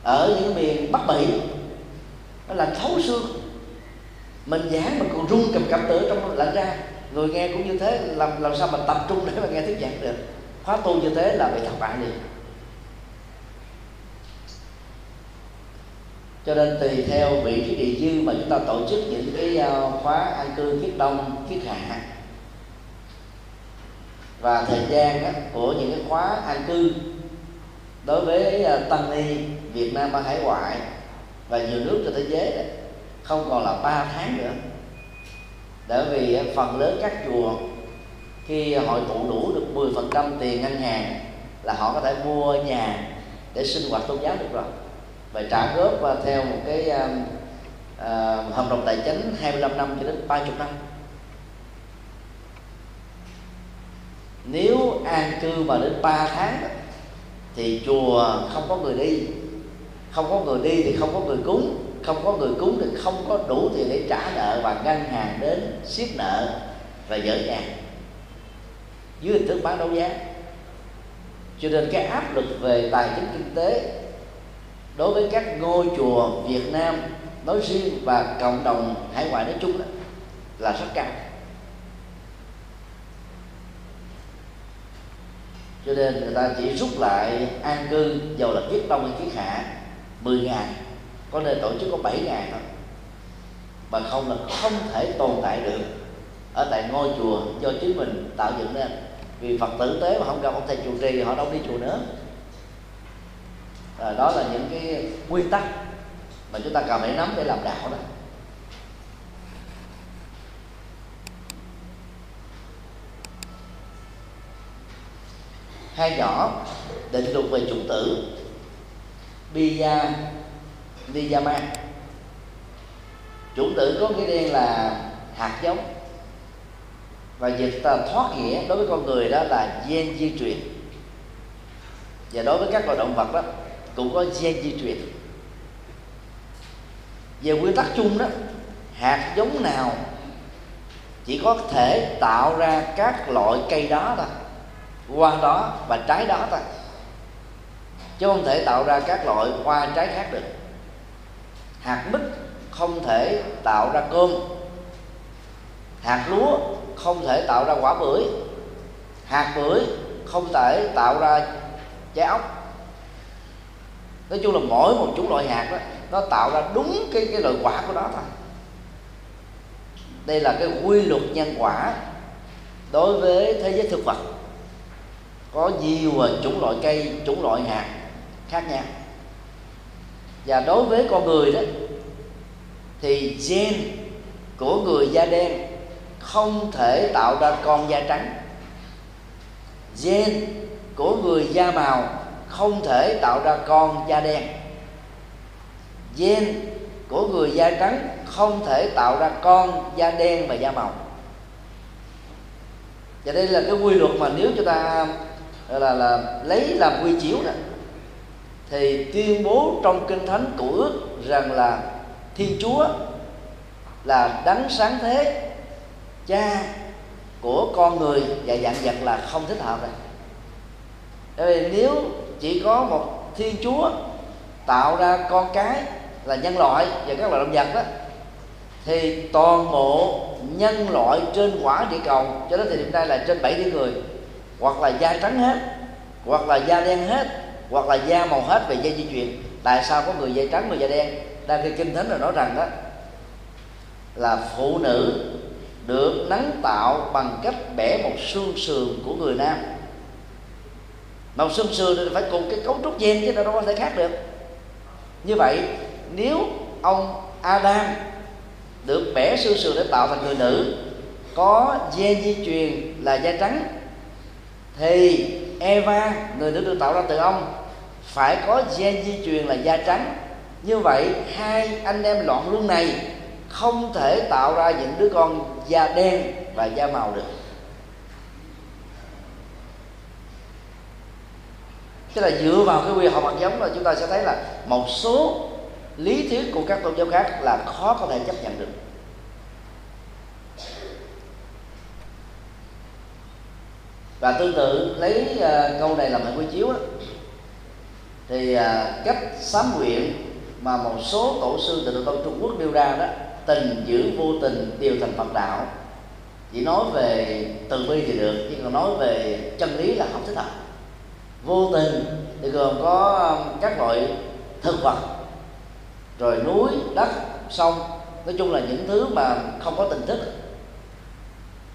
ở những miền Bắc Mỹ. Nó lạnh thấu xương. Mình giảng mà còn run cầm cập tử trong lạnh ra người nghe cũng như thế, làm làm sao mà tập trung để mà nghe thuyết giảng được? Khóa tu như thế là bị thất bại liền cho nên tùy theo vị trí địa dư mà chúng ta tổ chức những cái à, khóa an cư kiết đông kiết hạ và thời gian của những cái khóa an cư đối với à, tăng ni Việt Nam ở hải ngoại và nhiều nước trên thế giới đấy, không còn là 3 tháng nữa. Bởi vì à, phần lớn các chùa khi hội tụ đủ được 10% tiền ngân hàng là họ có thể mua nhà để sinh hoạt tôn giáo được rồi. Và trả góp à, theo một cái uh, hợp đồng tài chính 25 năm cho đến 30 năm. Nếu an cư mà đến 3 tháng thì chùa không có người đi. Không có người đi thì không có người cúng. Không có người cúng thì không có đủ tiền để trả nợ và ngân hàng đến siết nợ và dỡ nhà dưới hình thức bán đấu giá. Cho nên cái áp lực về tài chính kinh tế đối với các ngôi chùa Việt Nam nói riêng và cộng đồng hải ngoại nói chung đó, là rất cao. Cho nên người ta chỉ rút lại an cư dầu là kiết đông hay kiết hạ 10 ngày có nên tổ chức có 7 ngày thôi. Mà không là không thể tồn tại được ở tại ngôi chùa do chính mình tạo dựng nên. Vì phật tử tế mà không gặp ông thầy chùa trì họ đâu đi chùa nữa. À, đó là những cái nguyên tắc mà chúng ta cần phải nắm để làm đạo đó. Hai nhỏ, định luật về chủng tử. Biya Niyama chủng tử có nghĩa đen là hạt giống. Và dịch ta thoát nghĩa đối với con người đó là gen di truyền. Và đối với các loài động vật đó, cũng có gen di truyền. Về nguyên tắc chung đó, hạt giống nào chỉ có thể tạo ra các loại cây đó thôi hoa đó và trái đó thôi. Chứ không thể tạo ra các loại hoa trái khác được. Hạt mít không thể tạo ra cơm. Hạt lúa không thể tạo ra quả bưởi. Hạt bưởi không thể tạo ra trái ốc. Nói chung là mỗi một chủng loại hạt đó, nó tạo ra đúng cái cái loại quả của nó thôi. Đây là cái quy luật nhân quả đối với thế giới thực vật có nhiều chủng loại cây, chủng loại hạt khác nhau. Và đối với con người đó, thì gen của người da đen không thể tạo ra con da trắng. Gen của người da màu không thể tạo ra con da đen. Gen của người da trắng không thể tạo ra con da đen và da màu. Và đây là cái quy luật mà nếu chúng ta là là lấy làm quy chiếu đó thì tuyên bố trong kinh thánh của ước rằng là thiên chúa là đấng sáng thế, cha của con người và dạng vật là không thích hợp này. bởi vì nếu chỉ có một thiên chúa tạo ra con cái là nhân loại và các loài động vật đó, thì toàn bộ nhân loại trên quả địa cầu, cho đến thời điểm này là trên 7 tỷ người hoặc là da trắng hết, hoặc là da đen hết, hoặc là da màu hết về dây di truyền tại sao có người da trắng, người da đen? Đang khi kinh thánh là nói rằng đó, là phụ nữ được nắng tạo bằng cách bẻ một xương sườn của người nam. Màu xương sườn thì phải cùng cái cấu trúc gen chứ đâu có thể khác được. Như vậy, nếu ông Adam được bẻ xương sườn để tạo thành người nữ, có gen di truyền là da trắng thì, Eva, người nữ được tạo ra từ ông, phải có gen di truyền là da trắng. Như vậy, hai anh em loạn luân này không thể tạo ra những đứa con da đen và da màu được. Tức là dựa vào cái quy học hạt giống là chúng ta sẽ thấy là một số lý thuyết của các tôn giáo khác là khó có thể chấp nhận được. Và tương tự lấy uh, câu này làm hình quy chiếu đó, thì uh, cách sám nguyện mà một số tổ sư từ độ tông Trung Quốc nêu ra đó tình giữ vô tình đều thành Phật đạo. Chỉ nói về từ bi thì được nhưng còn nói về chân lý là không thích hợp. Vô tình thì gồm có ờ, các loại thực vật rồi núi đất sông. Nói chung là những thứ mà không có tình thức.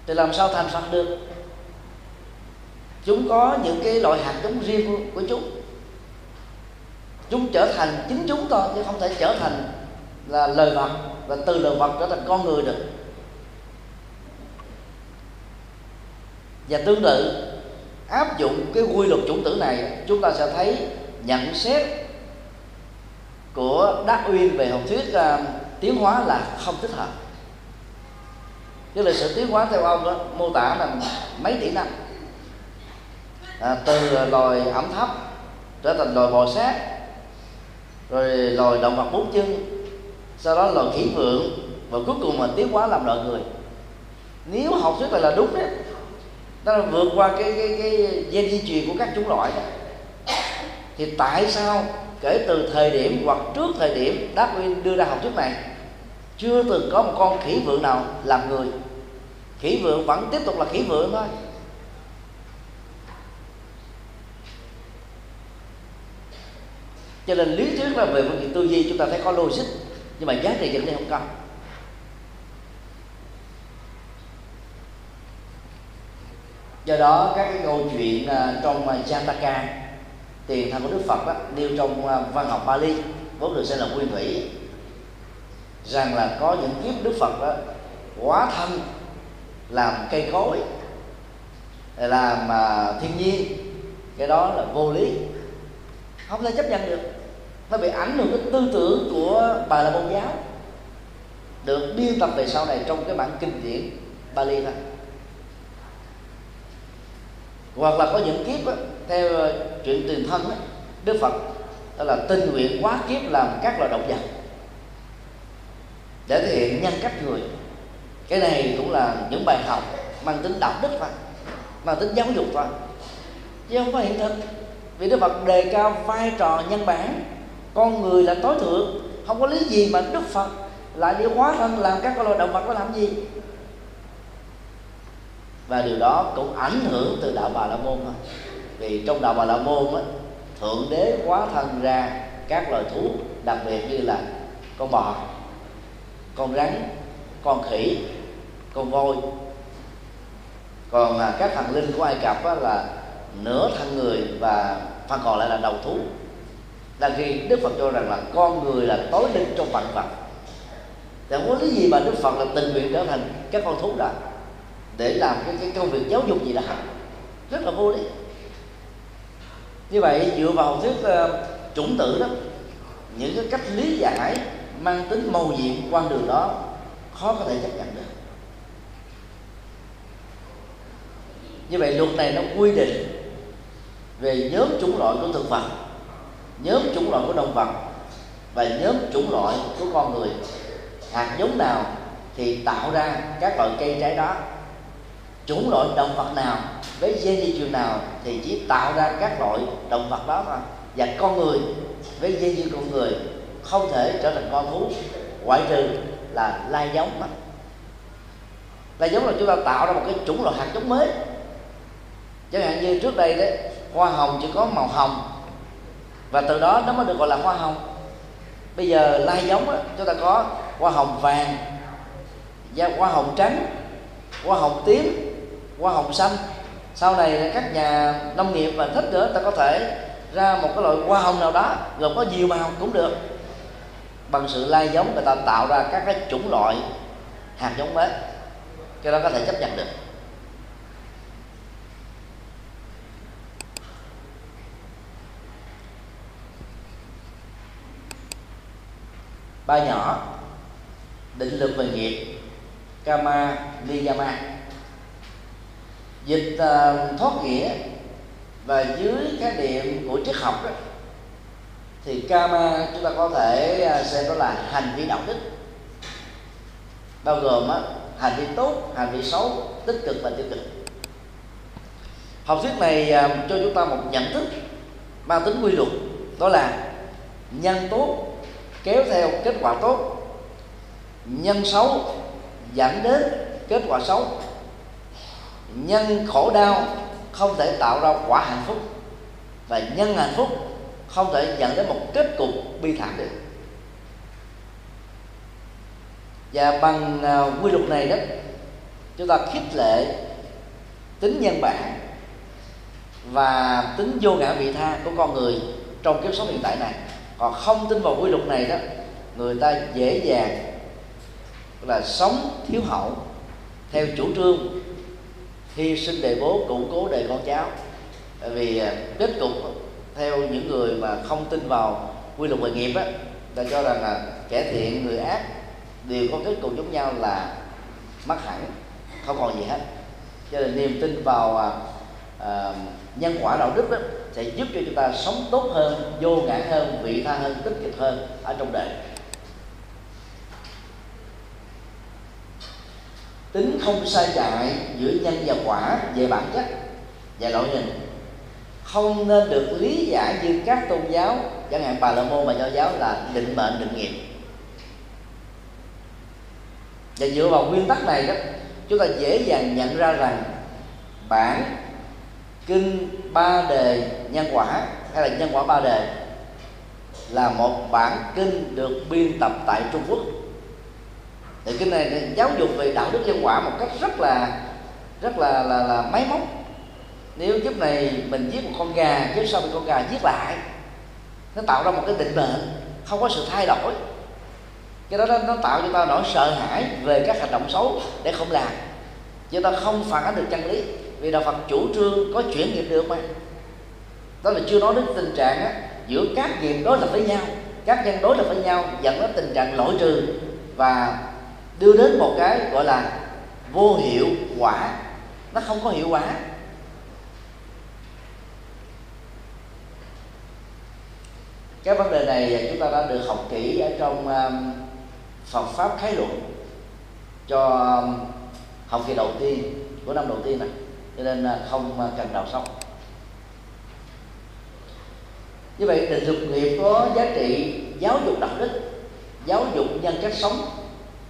Thì làm sao thành phật được? Chúng có những cái loại hạt giống riêng của, của chúng. Chúng trở thành chính chúng thôi chứ không thể trở thành là lời vật và từ lời vật trở thành con người được. Và tương tự áp dụng cái quy luật chủng tử này chúng ta sẽ thấy nhận xét của Đắc Uyên về học thuyết uh, tiến hóa là không thích hợp. Cái lịch sử tiến hóa theo ông đó mô tả là mấy tỷ năm à, từ à, loài ẩm thấp trở thành loài bò sát rồi loài động vật bốn chân sau đó loài khỉ vượng và cuối cùng mà tiến hóa làm loài người. Nếu học thuyết này là đúng đấy nó là vượt qua cái cái cái gen di truyền của các chủng loại đó thì tại sao kể từ thời điểm hoặc trước thời điểm Darwin đưa ra học thuyết này chưa từng có một con khỉ vượng nào làm người. Khỉ vượng vẫn tiếp tục là khỉ vượng thôi. Cho nên lý thuyết là về phương diện tư duy chúng ta thấy có logic nhưng mà giá trị dẫn đi không có. Do đó các cái câu chuyện à, trong à, Jataka tiền thân của Đức Phật đó, nêu trong à, văn học Bali vốn được xem là nguyên thủy rằng là có những kiếp Đức Phật đó quá thân làm cây cối làm thiên nhiên cái đó là vô lý không thể chấp nhận được nó bị ảnh hưởng đến tư tưởng của bà là môn giáo. Được biên tập về sau này trong cái bản kinh điển Bali thôi. Hoặc là có những kiếp đó, theo ờ, chuyện tiền thân đó, Đức Phật đó là tinh nguyện quá kiếp làm các loài động vật. Để thể hiện nhân cách người. Cái này cũng là những bài học mang tính đạo đức thôi mang tính giáo dục thôi. Chứ không có hiện thực. Vì Đức Phật đề cao vai trò nhân bản con người là tối thượng. Không có lý gì mà Đức Phật lại đi hóa thân làm các loài động vật có làm gì? Và điều đó cũng ảnh hưởng từ đạo bà la môn thôi. Vì trong đạo bà la môn á, thượng đế hóa thân ra các loài thú đặc biệt như là con bò con rắn con khỉ con voi. Còn à, các thần linh của ai cập á, là nửa thân người và phần còn lại là đầu thú là khi đức phật cho rằng là con người là tối linh trong vạn vật. Thì không có lý gì mà đức phật là tình nguyện trở thành các con thú đó để làm cái, cái công việc giáo dục gì đó rất là vô lý. Như vậy dựa vào thuyết uh, ờ, chủng tử đó những cái cách lý giải mang tính màu nhiệm quan đường đó khó có thể chấp nhận được. Như vậy luật này nó quy định về nhóm chủng loại của thực vật nhóm chủng loại của động vật và nhóm chủng loại của con người. Hạt giống nào thì tạo ra các loại cây trái đó. Chủng loại động vật nào với gen di truyền nào thì chỉ tạo ra các loại động vật đó thôi. Và con người với gen di con người không thể trở thành con thú, ngoại trừ là lai giống mà lai giống là chúng ta tạo ra một cái chủng loại hạt giống mới. Chẳng hạn như trước đây đấy, hoa hồng chỉ có màu hồng và từ đó nó mới được gọi là hoa hồng. Bây giờ lai giống đó, chúng ta có hoa hồng vàng và hoa hồng trắng hoa hồng tím hoa hồng xanh. Sau này các nhà nông nghiệp và thích nữa ta có thể ra một cái loại hoa hồng nào đó gồm có nhiều màu cũng được. Bằng sự lai giống người ta tạo ra các cái chủng loại hạt giống mới. Cho đó có thể chấp nhận được. Ba nhỏ. Định lực về nghiệp. Kama niyama. Dịch uh, thoát nghĩa và dưới cái niệm của triết học đó thì Kama chúng ta có thể ờ, xem đó là hành vi đạo đức. Bao gồm á, hành vi tốt hành vi xấu tích cực và tiêu cực. Học thuyết này ờ, cho chúng ta một nhận thức mang tính quy luật đó là nhân tốt kéo theo kết quả tốt. Nhân xấu dẫn đến kết quả xấu. Nhân khổ đau không thể tạo ra quả hạnh phúc. Và nhân hạnh phúc không thể dẫn đến một kết cục bi thảm được. Và bằng à, quy luật này đó, chúng ta khích lệ tính nhân bản và tính vô ngã vị tha của con người trong kiếp sống hiện tại này còn không tin vào quy luật này đó. Người ta dễ dàng là sống thiếu hậu theo chủ trương hy sinh đề bố củng cố đề con cháu. Tại vì à, kết cục theo những người mà không tin vào quy luật nghề nghiệp á ta cho rằng là kẻ thiện người ác đều có kết cục giống nhau là mất hẳn không còn gì hết. Cho nên niềm tin vào à, à nhân quả đạo đức đó sẽ giúp cho chúng ta sống tốt hơn, vô ngã hơn, vị tha hơn, tích cực hơn ở trong đời. Tính không sai chạy giữa nhân và quả về bản chất. Dạ và loại hình không nên được lý giải như các tôn giáo, chẳng hạn bà la môn và nho giáo là định mệnh, định nghiệp. Và dựa vào nguyên tắc này đó, chúng ta dễ dàng nhận ra rằng bản kinh ba đề nhân quả hay là nhân quả ba đề là một bản kinh được biên tập tại Trung Quốc. Thì cái này giáo dục về đạo đức nhân quả một cách rất là rất là là, là máy móc. Nếu giúp này mình giết một con gà chứ sau thì con gà giết lại nó tạo ra một cái định mệnh không có sự thay đổi. Cái đó nó tạo cho ta nỗi sợ hãi về các hành động xấu để không làm. Chứ ta không phản ánh được chân lý vì đạo Phật chủ trương có chuyển nghiệp được mà. Đó là chưa nói đến tình trạng á, giữa các nghiệp đối lập với nhau các nhân đối lập với nhau dẫn đến tình trạng lỗi trừ và đưa đến một cái gọi là vô hiệu quả. Nó không có hiệu quả. Cái vấn đề này chúng ta đã được học kỹ ở trong um, Phật pháp khái luận cho um, học kỳ đầu tiên của năm đầu tiên này cho nên à, không à, cần đào sâu. Như vậy, định dục nghiệp có giá trị giáo dục đạo đức, giáo dục nhân cách sống,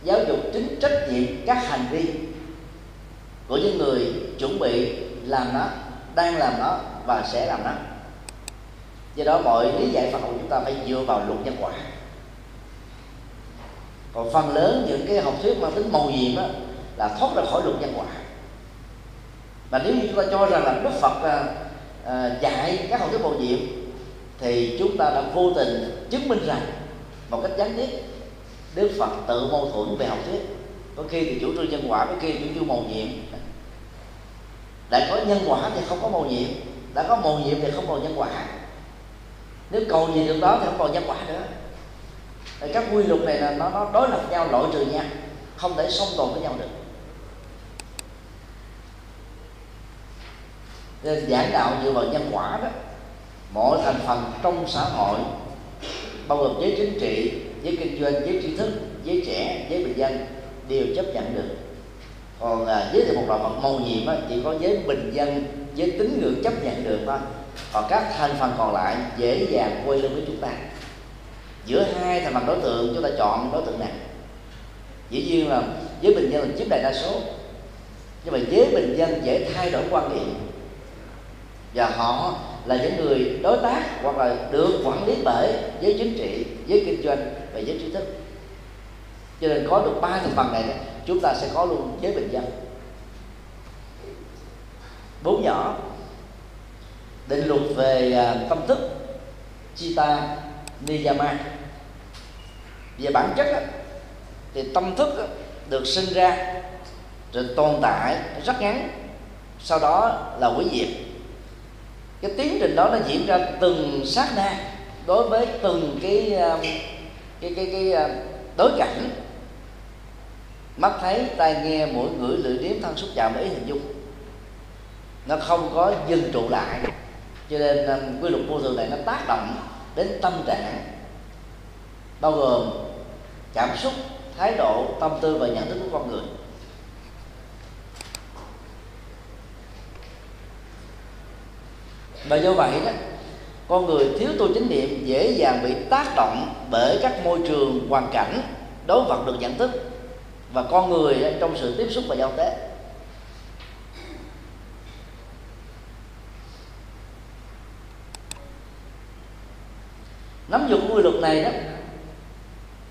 giáo dục tính trách nhiệm các hành vi của những người chuẩn bị làm nó, đang làm nó và sẽ làm nó. Do đó, mọi lý giải Phật học chúng ta phải dựa vào luật nhân quả. Còn phần lớn những cái học thuyết mang tính màu nhiệm đó là thoát ra khỏi luật nhân quả và nếu như chúng ta cho rằng là Đức Phật à, à, dạy các học thuyết màu nhiệm thì chúng ta đã vô tình chứng minh rằng một cách gián tiếp Đức Phật tự mâu thuẫn về học thuyết. Có khi thì chủ trương nhân quả có khi chủ trương màu nhiệm. Đã có nhân quả thì không có màu nhiệm. Đã có màu nhiệm thì không còn nhân quả. Nếu cầu gì được đó thì không còn nhân quả nữa. Thì các quy luật này là nó, nó đối lập nhau loại trừ nhau không thể song tồn với nhau được. Nên giảng đạo dựa vào nhân quả đó. Mỗi thành phần trong xã hội bao gồm giới chính trị giới kinh doanh giới trí thức giới trẻ giới bình dân đều chấp nhận được. Còn à, giới thì một loại Phật màu nhiệm á, chỉ có giới bình dân giới tín ngưỡng chấp nhận được thôi. Còn các thành phần còn lại dễ dàng quay lưng với chúng ta. Giữa hai thành phần đối tượng chúng ta chọn đối tượng nào? Dĩ nhiên là giới bình dân là chiếm đại đa số. Nhưng mà giới bình dân dễ thay đổi quan điểm và họ là những người đối tác hoặc là được quản lý bởi giới chính trị, giới kinh doanh và giới trí thức. Cho nên có được ba thành phần này chúng ta sẽ có luôn giới bình dân. Bốn nhỏ. Định luật về à, tâm thức. Chita niyama. Về bản chất thì tâm thức được sinh ra rồi tồn tại rất ngắn, sau đó là quý diệt cái tiến trình đó nó diễn ra từng sát na đối với từng cái um, cái cái cái um, đối cảnh. Mắt thấy, tai nghe, mũi ngửi, lưỡi nếm, thân xúc chạm ý hình dung. Nó không có dừng trụ lại. Cho nên um, quy luật vô thường này nó tác động đến tâm trạng, bao gồm cảm xúc, thái độ, tâm tư và nhận thức của con người. Và do vậy đó, con người thiếu tu chính niệm dễ dàng bị tác động bởi các môi trường, hoàn cảnh đối vật được nhận thức. Và con người trong sự tiếp xúc và giao tế. Nắm vững quy luật này đó,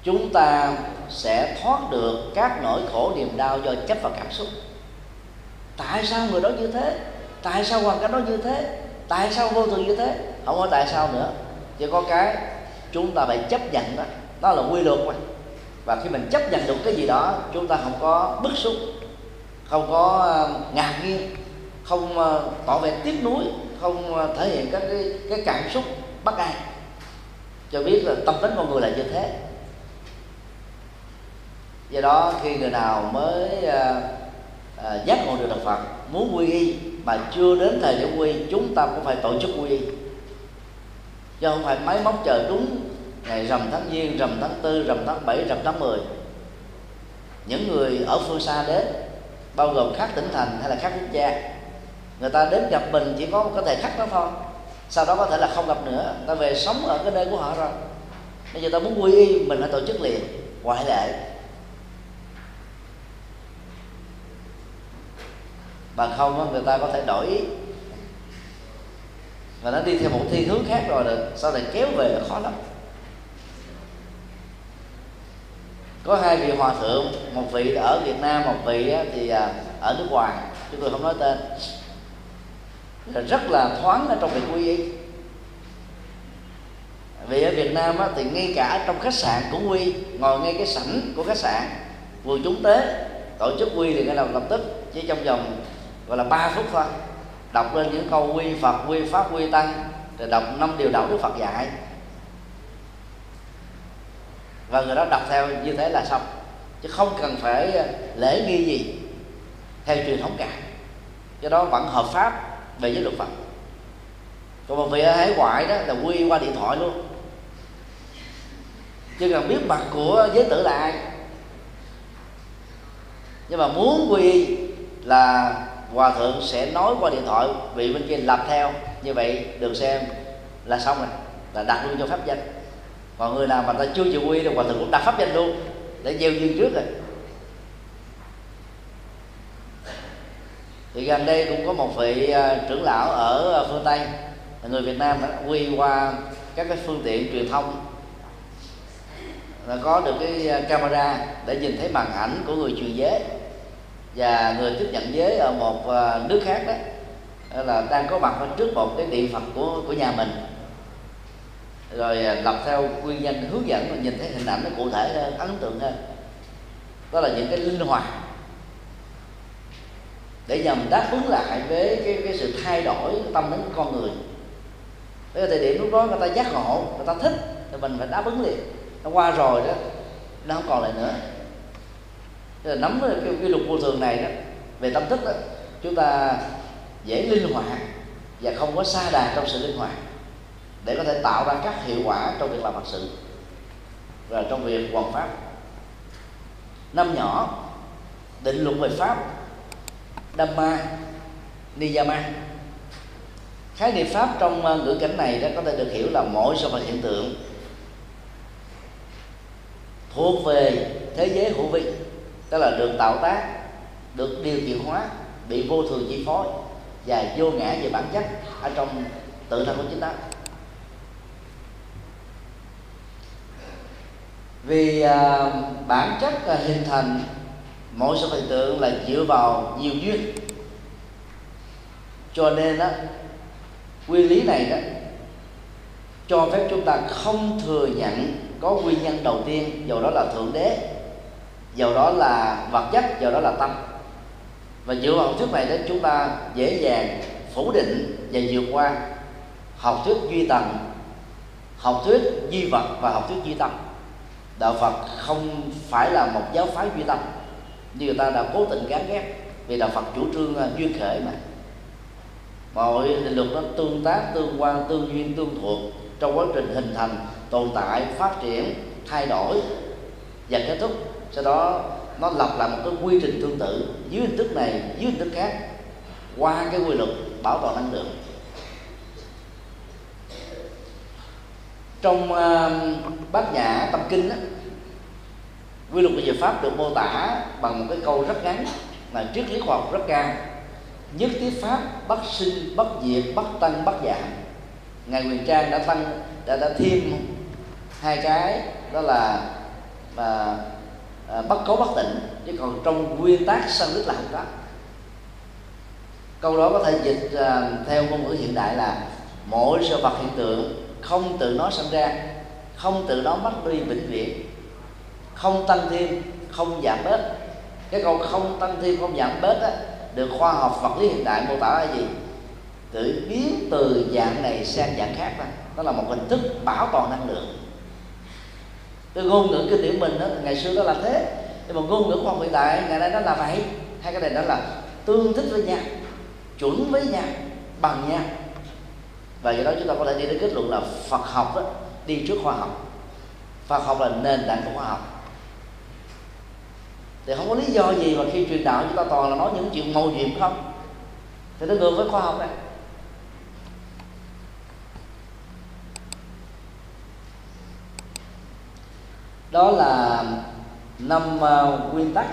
chúng ta sẽ thoát được các nỗi khổ, niềm đau do chấp vào cảm xúc. Tại sao người đó như thế? Tại sao hoàn cảnh đó như thế? Tại sao vô thường như thế? Không có tại sao nữa. Chỉ có cái chúng ta phải chấp nhận đó. Đó là quy luật mà. Và khi mình chấp nhận được cái gì đó chúng ta không có bức xúc không có ờ, ngạc nhiên không ờ, tỏ vẻ tiếc nuối không ờ, thể hiện các cái, cái cảm xúc bất an. Cho biết là tâm tính con người là như thế. Do đó khi người nào mới uh, uh, giác ngộ được đạo Phật muốn quy y mà chưa đến thời điểm quy, chúng ta cũng phải tổ chức quy. Chứ không phải máy móc chờ đúng ngày rằm tháng giêng, rằm tháng tư, rằm tháng bảy, rằm tháng 10 những người ở phương xa đến, bao gồm khác tỉnh thành hay là khác quốc gia, người ta đến gặp mình chỉ có có thể khắc đó thôi. Sau đó có thể là không gặp nữa. Ta về sống ở cái nơi của họ rồi. Bây giờ ta muốn quy y, mình phải tổ chức liền ngoại lệ. Bằng không người ta có thể đổi ý. Và nó đi theo một thiên hướng khác rồi được sau này kéo về là khó lắm. Có hai vị hòa thượng, một vị ở việt nam, một vị thì à, ở nước ngoài. Chúng tôi không nói tên. Là rất là thoáng ở trong việc quy y. Vì ở Việt Nam thì ngay cả trong khách sạn cũng quy, ngồi ngay cái sảnh của khách sạn, vừa chúng tế, tổ chức quy thì ngay đầu lập tức, chỉ trong vòng gọi là ba phút thôi. Đọc lên những câu quy Phật, quy Pháp, quy Tăng, rồi đọc năm điều đạo Đức Phật dạy. Và người đó đọc theo như thế là xong. Chứ không cần phải lễ nghi gì. Theo truyền thống cả. Do đó vẫn hợp pháp về giới luật Phật. Còn một vị ở hải ngoại đó là quy qua điện thoại luôn. Chứ cần biết mặt của giới tử là ai? Nhưng mà muốn quy là hòa thượng sẽ nói qua điện thoại, vị bên kia làm theo. Như vậy được xem là xong rồi, là đặt luôn cho pháp danh. Còn người nào mà ta chưa chịu quy thì hòa thượng cũng đặt pháp danh luôn. Để gieo duyên trước rồi. Thì gần đây cũng có một vị à, trưởng lão ở phương tây là người việt nam đã quy qua các cái phương tiện truyền thông. Là có được cái à, camera để nhìn thấy màn ảnh của người truyền giới và người tiếp nhận giới ở một à, nước khác đó là đang có mặt ở trước một cái điện phật của của nhà mình. Rồi à, lập theo quy danh hướng dẫn và nhìn thấy hình ảnh nó cụ thể hơn ấn tượng hơn. Đó là những cái linh hoạt để nhằm đáp ứng lại với cái, cái sự thay đổi tâm tính con người. Cái thời điểm lúc đó người ta giác ngộ người ta thích thì mình phải đáp ứng liền. Nó qua rồi đó nó không còn lại nữa. Thế là nắm cái, cái, luật vô thường này đó về tâm thức đó chúng ta dễ linh hoạt và không có xa đà trong sự linh hoạt để có thể tạo ra các hiệu quả trong việc làm phật sự và trong việc hoàn pháp. Năm nhỏ định luật về pháp Dhamma Niyama. Khái niệm pháp trong à, ngữ cảnh này đó có thể được hiểu là mỗi sự vật hiện tượng thuộc về thế giới hữu vi tức là được tạo tác được điều chuyển hóa bị vô thường chi phối và vô ngã về bản chất ở trong tự thân của chúng ta. vì à, bản chất à, hình thành mỗi sự hiện tượng là dựa vào nhiều duyên cho nên đó quy lý này đó cho phép chúng ta không thừa nhận có nguyên nhân đầu tiên dầu đó là thượng đế dầu đó là vật chất, dầu đó là tâm. Và dựa vào thuyết này đó, chúng ta dễ dàng phủ định và vượt qua học thuyết duy tầng học thuyết duy vật và học thuyết duy tâm. Đạo phật không phải là một giáo phái duy tâm như người ta đã cố tình gán ghép vì đạo phật chủ trương à, duyên khởi mà. Mọi định luật nó tương tác, tương quan, tương duyên, tương thuộc trong quá trình hình thành, tồn tại, phát triển, thay đổi và kết thúc sau đó nó lặp lại một cái quy trình tương tự dưới hình thức này dưới hình thức khác qua cái quy luật bảo toàn năng lượng. Trong uh, bát nhã tâm kinh đó, quy luật của giờ pháp được mô tả bằng một cái câu rất ngắn là triết lý khoa học rất cao. Nhất thiết pháp bất sinh bất diệt bất tăng bất giảm. Ngài quyền trang đã tăng đã đã thêm hai cái đó là và Ờ, bất cố bất tỉnh chứ còn trong nguyên tắc sanh đức là không có. Câu đó có thể dịch ờ, theo ngôn ngữ hiện đại là mỗi sự vật hiện tượng không tự nó sinh ra không tự nó mất đi vĩnh viễn không tăng thêm không giảm bớt. Cái câu không tăng thêm không giảm bớt á, được khoa học vật lý hiện đại mô tả là gì? Tự biến từ dạng này sang dạng khác đó. đó là một hình thức bảo toàn năng lượng cái ngôn ngữ kinh điển mình đó, ngày xưa nó là thế. Nhưng mà ngôn ngữ khoa học hiện đại ngày nay nó là vậy. Hai cái này đó là tương thích với nhau chuẩn với nhau bằng nhau. Và do đó chúng ta có thể đi đến kết luận là Phật học đó, đi trước khoa học. Phật học là nền tảng của khoa học. Thì không có lý do gì mà khi truyền đạo chúng ta toàn là nói những chuyện màu nhiệm không? Thì nó ngược với khoa học này đó là năm ờ, uh, nguyên tắc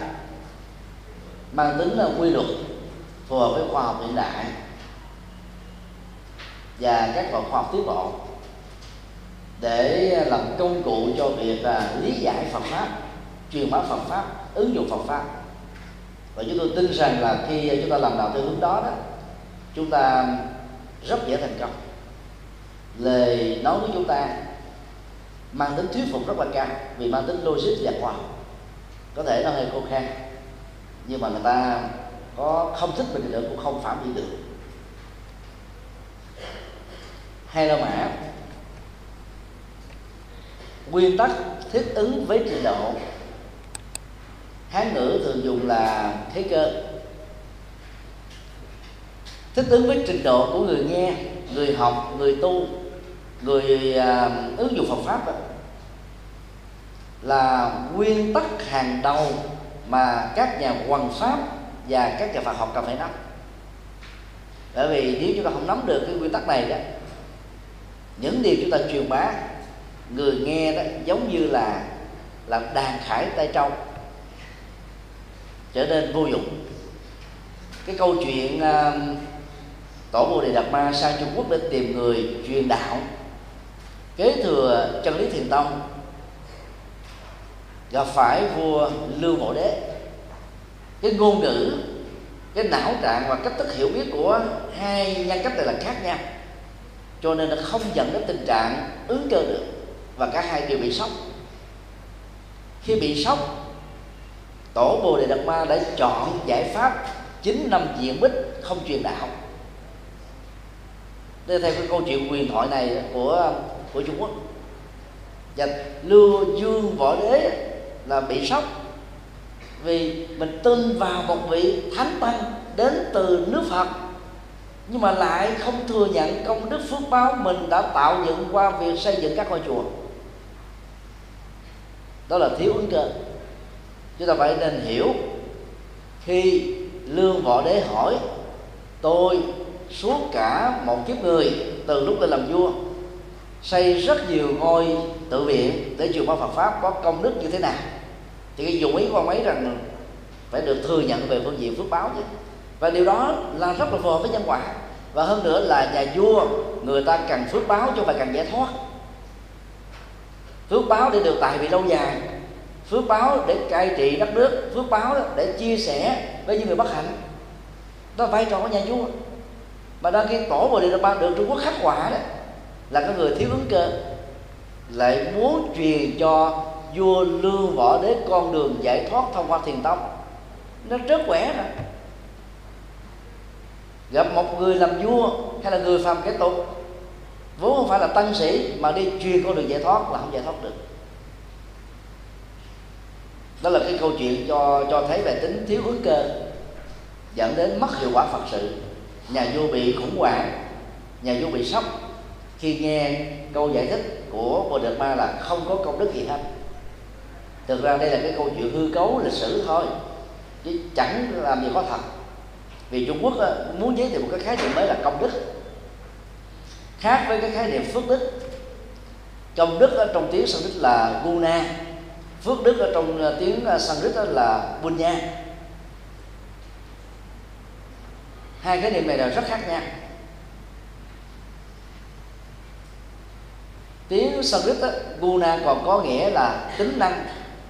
mang tính là quy luật phù hợp với khoa học hiện đại và các loại khoa học tiến bộ để làm công cụ cho việc uh, lý giải Phật pháp truyền bá Phật pháp ứng dụng Phật pháp. Và chúng tôi tin rằng là khi chúng ta làm đạo theo hướng đó đó chúng ta rất dễ thành công. Lời nói của chúng ta mang tính thuyết phục rất là cao vì mang tính logic và khoa có thể nó hơi khô khan nhưng mà người ta có không thích mình nữa cũng không phạm vi được. Hay là mã? Nguyên tắc thích ứng với trình độ. Hán ngữ thường dùng là thế cơ. Thích ứng với trình độ của người nghe người học người tu người uh, ứng dụng Phật pháp đó, là nguyên tắc hàng đầu mà các nhà hoằng pháp và các nhà Phật học cần phải nắm. Bởi vì nếu chúng ta không nắm được cái nguyên tắc này đó những điều chúng ta truyền bá người nghe đó giống như là là đàn khải tay trong trở nên vô dụng. Cái câu chuyện uh, tổ bồ đề đạt ma sang trung quốc để tìm người truyền đạo kế thừa chân lý thiền tông gặp phải vua lưu mộ đế. Cái ngôn ngữ, cái não trạng và cách thức hiểu biết của hai nhân cách này là khác nhau. Cho nên nó không dẫn đến tình trạng ứng cơ được và cả hai đều bị sốc. Khi bị sốc, tổ bồ đề đạt ma đã chọn giải pháp chín năm diện bích không truyền đạo. Đây theo cái câu chuyện quyền thoại này của của Trung Quốc. Và lưu dương võ đế là bị sốc. Vì mình tin vào một vị thánh tăng đến từ nước Phật, nhưng mà lại không thừa nhận công đức phước báo mình đã tạo dựng qua việc xây dựng các ngôi chùa. Đó là thiếu ứng cơ chúng ta phải nên hiểu, khi lương võ đế hỏi, tôi suốt cả một kiếp người, từ lúc lên làm vua, xây rất nhiều ngôi tự viện để truyền bá Phật pháp có công đức như thế nào? Thì cái dụng ý của ông ấy rằng phải được thừa nhận về phương diện phước báo chứ. Và điều đó là rất là phù hợp với nhân quả. Và hơn nữa là nhà vua, người ta cần phước báo chứ phải cần giải thoát. Phước báo để được tài vị lâu dài. Phước báo để cai trị đất nước. Phước báo để chia sẻ với những người bất hạnh. Đó là vai trò của nhà vua. Mà đang khi tổ bồ đề ba được trung quốc khắc họa đó là cái người thiếu ứng cơ, lại muốn truyền cho vua lương võ đế con đường giải thoát thông qua thiền tông. Nó rất khỏe rồi gặp một người làm vua hay là người phàm cái tục, vốn không phải là tăng sĩ mà đi truyền con đường giải thoát là không giải thoát được. Đó là cái câu chuyện cho cho thấy về tính thiếu hướng cơ, dẫn đến mất hiệu quả phật sự. Nhà vua bị khủng hoảng, nhà vua bị sốc. Khi nghe câu giải thích của bồ đề ma là không có công đức gì hết thực ra đây là cái câu chuyện hư cấu lịch sử thôi. Chứ chẳng làm gì có thật. Vì trung quốc ờ, muốn giới thiệu một cái khái niệm mới là công đức. Khác với cái khái niệm phước đức. Công đức ở trong tiếng sanskrit là guna. Phước đức ở trong ờ, tiếng ờ, sanskrit là bunya. Hai cái niệm này là rất khác nhau. Tiếng Sanskrit á, guna còn có nghĩa là tính năng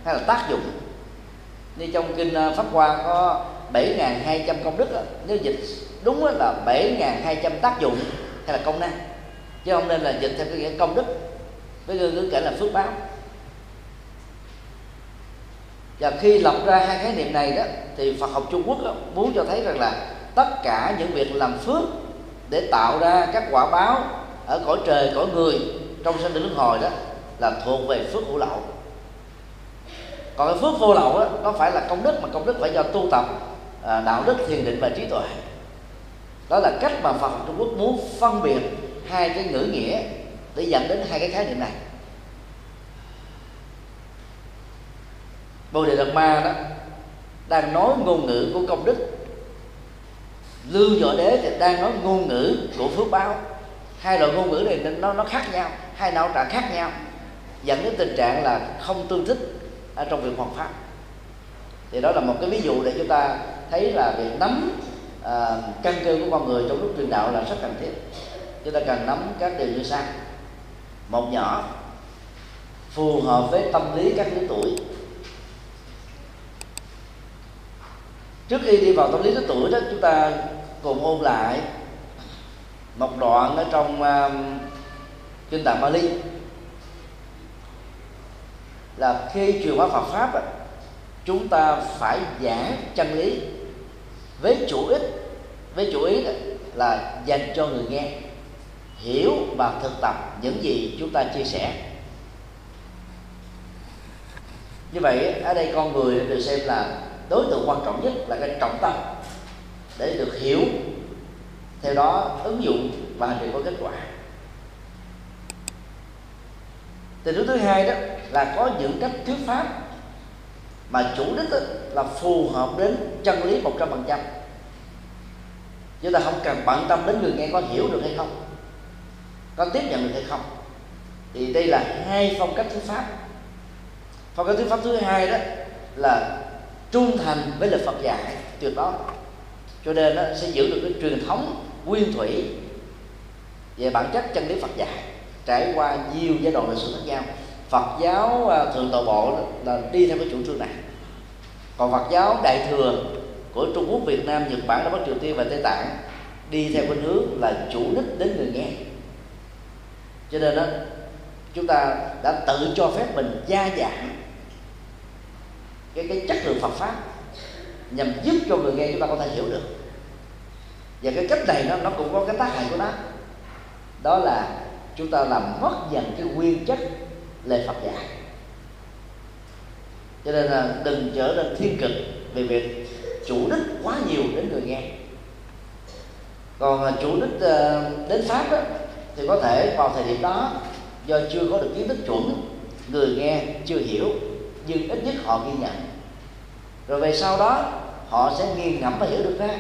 hay là tác dụng. Như trong kinh ờ, pháp hoa có 7.200 công đức đó, nếu dịch đúng là 7.200 tác dụng hay là công năng. Chứ không nên là dịch theo cái nghĩa công đức. Với ngữ cảnh là phước báo. Và khi lập ra hai khái niệm này đó thì Phật học Trung Quốc đó, muốn cho thấy rằng là tất cả những việc làm phước để tạo ra các quả báo ở cõi trời cõi người trong sinh tử luân hồi đó là thuộc về phước hữu lậu còn cái phước vô lậu đó nó phải là công đức mà công đức phải do tu tập à, đạo đức thiền định và trí tuệ. Đó là cách mà Phật Trung Quốc muốn phân biệt hai cái ngữ nghĩa để dẫn đến hai cái khái niệm này. Bồ Đề Đạt Ma đó đang nói ngôn ngữ của công đức. Lưu Võ Đế thì đang nói ngôn ngữ của phước báo. Hai loại ngôn ngữ này nó nó khác nhau hai não trạng khác nhau dẫn đến tình trạng là không tương thích ở trong việc hoàn pháp. Thì đó là một cái ví dụ để chúng ta thấy là việc nắm à, căn cơ của con người trong lúc truyền đạo là rất cần thiết. Chúng ta cần nắm các điều như sau. Một nhỏ phù hợp với tâm lý các lứa tuổi. Trước khi đi vào tâm lý lứa tuổi đó chúng ta cùng ôn lại một đoạn ở trong uh, kinh tạng Bali là khi truyền bá Phật pháp á, chúng ta phải giảng chân lý với chủ ích với chủ ý là dành cho người nghe hiểu và thực tập những gì chúng ta chia sẻ. Như vậy ở đây con người được xem là đối tượng quan trọng nhất là cái trọng tâm để được hiểu. Theo đó ứng dụng và hành trì có kết quả. Tình huống thứ hai đó là có những cách thuyết pháp mà chủ đích đó là phù hợp đến chân lý một trăm phần trăm. Chúng ta không cần bận tâm đến người nghe có hiểu được hay không, có tiếp nhận được hay không. Thì đây là hai phong cách thuyết pháp. Phong cách thuyết pháp thứ hai đó là trung thành với lời Phật dạy, tuyệt đối. Cho nên nó sẽ giữ được cái truyền thống nguyên thủy về bản chất chân lý Phật dạy trải qua nhiều giai đoạn lịch sử khác nhau. Phật giáo à, thường thượng tọa bộ là đi theo cái chủ trương này. Còn Phật giáo đại thừa của Trung Quốc, Việt Nam, Nhật Bản, Đông Bắc, Triều Tiên và Tây Tạng đi theo cái hướng là chủ đích đến người nghe. Cho nên đó, chúng ta đã tự cho phép mình gia giảm cái cái chất lượng Phật pháp nhằm giúp cho người nghe chúng ta có thể hiểu được. Và cái cách này nó nó cũng có cái tác hại của nó. Đó là chúng ta làm mất dần cái nguyên chất lời Phật dạy cho nên là đừng trở nên thiên cực về việc chủ đích quá nhiều đến người nghe. Còn à, chủ đích à, đến pháp đó, thì có thể vào thời điểm đó do chưa có được kiến thức chuẩn người nghe chưa hiểu nhưng ít nhất họ ghi nhận. Rồi về sau đó họ sẽ nghiền ngẫm và hiểu được ra.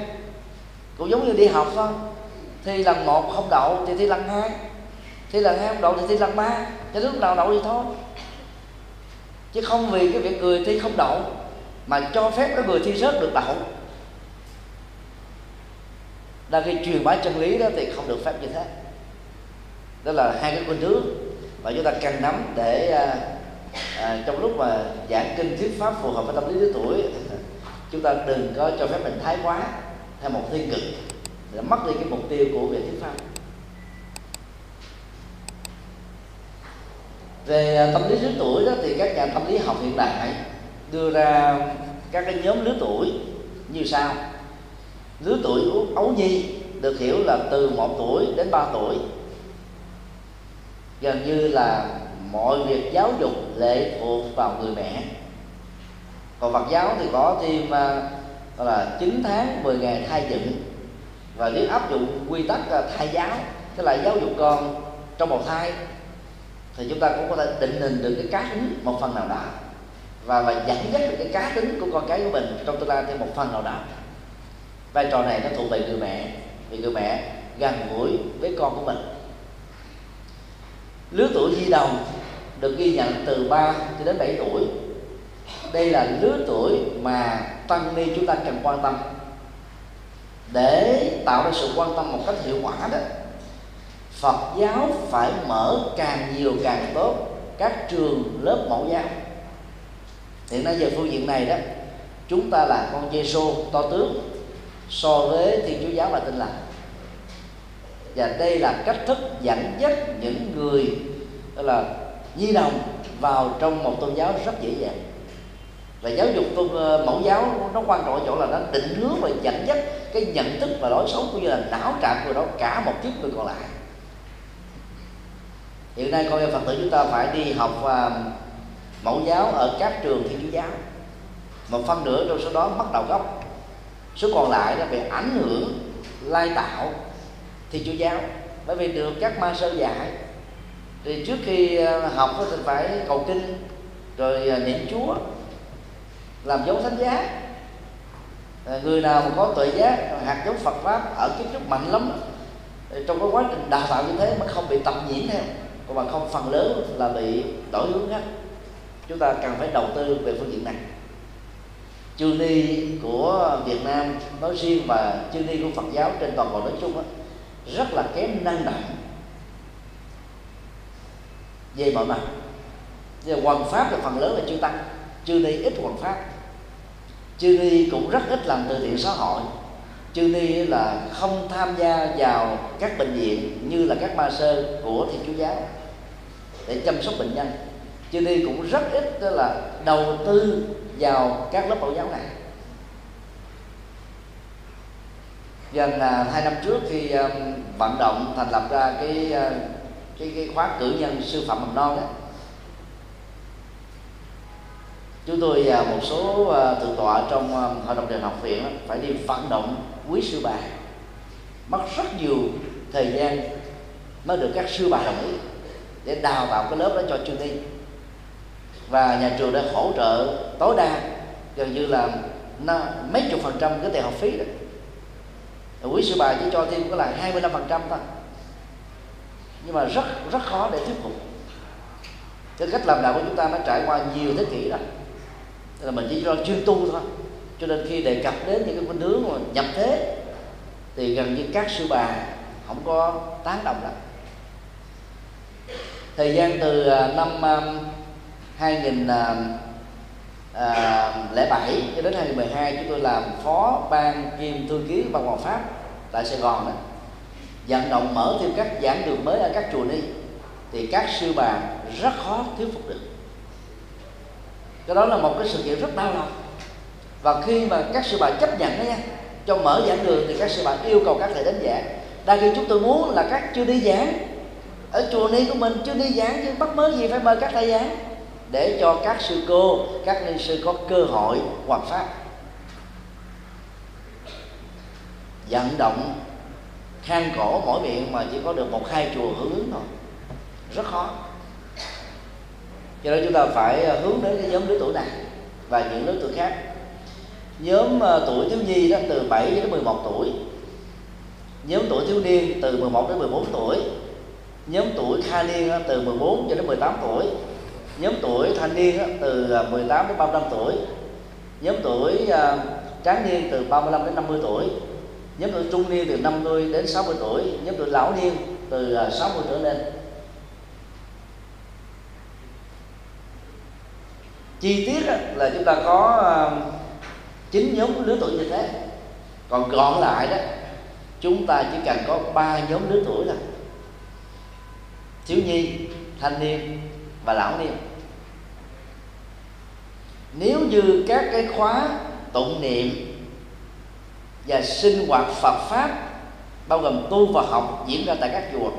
Cũng giống như đi học thôi thi lần một không đậu thì thi lần hai thi lần hai không đậu thì thi lần ba. Cho lúc nào đậu thì thôi. Chứ không vì cái việc người thi không đậu mà cho phép cái người thi rớt được đậu. Đang khi truyền bá chân lý đó thì không được phép như thế. Đó là hai cái khuynh hướng và chúng ta cần nắm để à, à, trong lúc mà giảng kinh thuyết pháp phù hợp với tâm lý lứa tuổi chúng ta đừng có cho phép mình thái quá theo một thiên cực. Để mất đi cái mục tiêu của việc thuyết pháp. Về à, tâm lý lứa tuổi đó thì các nhà tâm lý học hiện đại đưa ra các cái nhóm lứa tuổi như sau. Lứa tuổi ấu nhi được hiểu là từ một tuổi đến 3 tuổi. Gần như là mọi việc giáo dục lệ thuộc vào người mẹ. Còn Phật giáo thì có thêm uh, gọi là 9 tháng 10 ngày thai dựng và nếu áp dụng quy tắc uh, thai giáo tức là giáo dục con trong một thai thì chúng ta cũng có thể định hình được cái cá tính một phần nào đó và và dẫn dắt được cái cá tính của con cái của mình trong tương lai thêm một phần nào đó vai trò này nó thuộc về người mẹ, vì người mẹ gần gũi với con của mình. Lứa tuổi di đồng được ghi nhận từ 3 cho đến 7 tuổi. Đây là lứa tuổi mà tăng ni chúng ta cần quan tâm. Để tạo ra sự quan tâm một cách hiệu quả đó Phật giáo phải mở càng nhiều càng tốt các trường lớp mẫu giáo. Hiện nay giờ phương diện này đó, chúng ta là con Giêsu to tướng, so với thiên chúa giáo và tin lành và đây là cách thức dẫn dắt những người là nhi đồng vào trong một tôn giáo rất dễ dàng. Và giáo dục tôn ờ, mẫu giáo nó quan trọng ở chỗ là nó định hướng và dẫn dắt cái nhận thức và lối sống cũng như là não trạng của đó cả một kiếp người còn lại hiện nay con em phật tử chúng ta phải đi học uh, mẫu giáo ở các trường thiên chúa giáo. Một phân nửa trong số đó bắt đầu gốc. Số còn lại là bị ảnh hưởng lai tạo thiên chúa giáo. Bởi vì được các ma sơ dạy thì trước khi à, học thì phải cầu kinh rồi à, niệm chúa làm dấu thánh giá. Người nào mà có tuệ giác hạt giống Phật pháp ở kiến trúc mạnh lắm trong cái quá trình đào tạo như thế mà không bị tập nhiễm theo còn mà không phần lớn là bị đổi hướng khác. Chúng ta cần phải đầu tư về phương diện này. Chư ni của Việt Nam nói riêng và chư ni của Phật giáo trên toàn cầu nói chung đó, rất là kém năng động. Về mọi mặt. Về hoàn pháp là phần lớn là chưa tăng. Chư ni ít hoàn pháp. Chư ni cũng rất ít làm từ thiện xã hội. Chư ni là không tham gia vào các bệnh viện như là các ma sơ của thiên chúa giáo để chăm sóc bệnh nhân. Chư đi cũng rất ít đó là đầu tư vào các lớp mẫu giáo này. Gần à, hai năm trước khi um, à, vận động thành lập ra cái uh, cái cái khóa cử nhân sư phạm mầm non đó chúng tôi và một số uh, thượng tọa trong uh, hội đồng trường học viện đó, phải đi vận động quý sư bà. Mất rất nhiều thời gian mới được các sư bà đồng ý để đào tạo cái lớp đó cho chuyên đi và nhà trường đã hỗ trợ tối đa, gần như là nó mấy chục phần trăm cái tiền học phí đó. Quý sư bà chỉ cho thêm có là 25 phần trăm thôi. Nhưng mà rất rất khó để thuyết phục. Cái cách làm đạo của chúng ta nó trải qua nhiều thế kỷ rồi. Là mình chỉ cho chuyên tu thôi. Cho nên khi đề cập đến những cái khuynh hướng mà nhập thế, thì gần như các sư bà không có tán đồng lắm thời gian từ à, năm à, 2007 à, cho đến 2012 chúng tôi làm phó ban kiêm thư ký văn phòng pháp tại Sài Gòn đó. Vận động mở thêm các giảng đường mới ở các chùa đi, thì các sư bà rất khó thuyết phục được. Cái đó là một cái sự kiện rất đau lòng. Và khi mà các sư bà chấp nhận đó nha, cho mở giảng đường thì các sư bà yêu cầu các thầy đến giảng. Đa khi chúng tôi muốn là các chưa đi giảng ở chùa ni của mình chưa đi giảng chứ bắt mới gì phải mời các thầy giảng. Để cho các sư cô, các ni sư có cơ hội hoàn pháp. Vận động khang cổ mỗi miệng mà chỉ có được một hai chùa hưởng ứng thôi. Rất khó. Cho nên chúng ta phải ờ, hướng đến cái nhóm lứa tuổi này và những lứa tuổi khác. Nhóm ờ, tuổi thiếu nhi đó từ 7 đến 11 tuổi. Nhóm tuổi thiếu niên từ 11 đến 14 tuổi nhóm tuổi thanh niên từ 14 cho đến 18 tuổi. Nhóm tuổi thanh niên từ à, 18 đến 35 tuổi. Nhóm tuổi à, tráng niên từ 35 đến 50 tuổi. Nhóm tuổi trung niên từ 50 đến 60 tuổi. Nhóm tuổi lão niên từ à, 60 trở lên. Chi tiết là chúng ta có chín nhóm lứa tuổi như thế. Còn còn lại đó, chúng ta chỉ cần có ba nhóm lứa tuổi là thiếu nhi, thanh niên và lão niên. Nếu như các cái khóa tụng niệm và sinh hoạt Phật pháp, bao gồm tu và học diễn ra tại các chùa,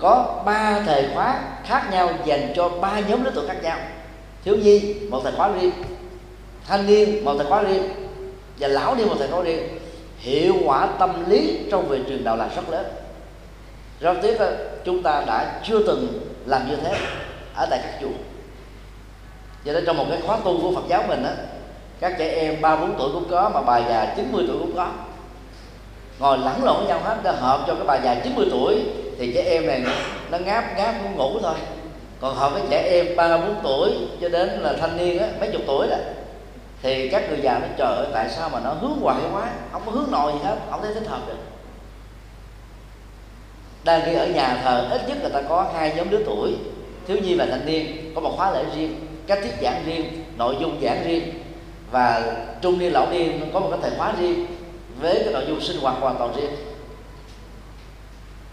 có ba thời khóa khác nhau dành cho ba nhóm đối tượng khác nhau. Thiếu nhi, một thời khóa riêng, thanh niên, một thời khóa riêng, và lão niên, một thời khóa riêng. Hiệu quả tâm lý trong việc truyền đạo là rất lớn. Rất tiếc là chúng ta đã chưa từng làm như thế ở tại các chùa. Cho nên trong một cái khóa tu của Phật giáo mình á, các trẻ em ba, bốn tuổi cũng có, mà bà già 90 tuổi cũng có. Ngồi lẫn lộn với nhau hết để hợp cho cái bà già 90 tuổi thì trẻ em này nó ngáp ngáp cũng ngủ thôi. Còn hợp với trẻ em ba, bốn tuổi cho đến là thanh niên á, mấy chục tuổi đó, thì các người già nó trời ơi, tại sao mà nó hướng hoài quá? Không có hướng nội gì hết, không thấy thích hợp được đang khi ở nhà thờ, ít nhất là ta có hai nhóm lứa tuổi. Thiếu nhi và thanh niên, có một khóa lễ riêng, cách thuyết giảng riêng, nội dung giảng riêng. Và trung niên, lão niên có một cái thời khóa riêng, với cái nội dung sinh hoạt hoàn toàn riêng.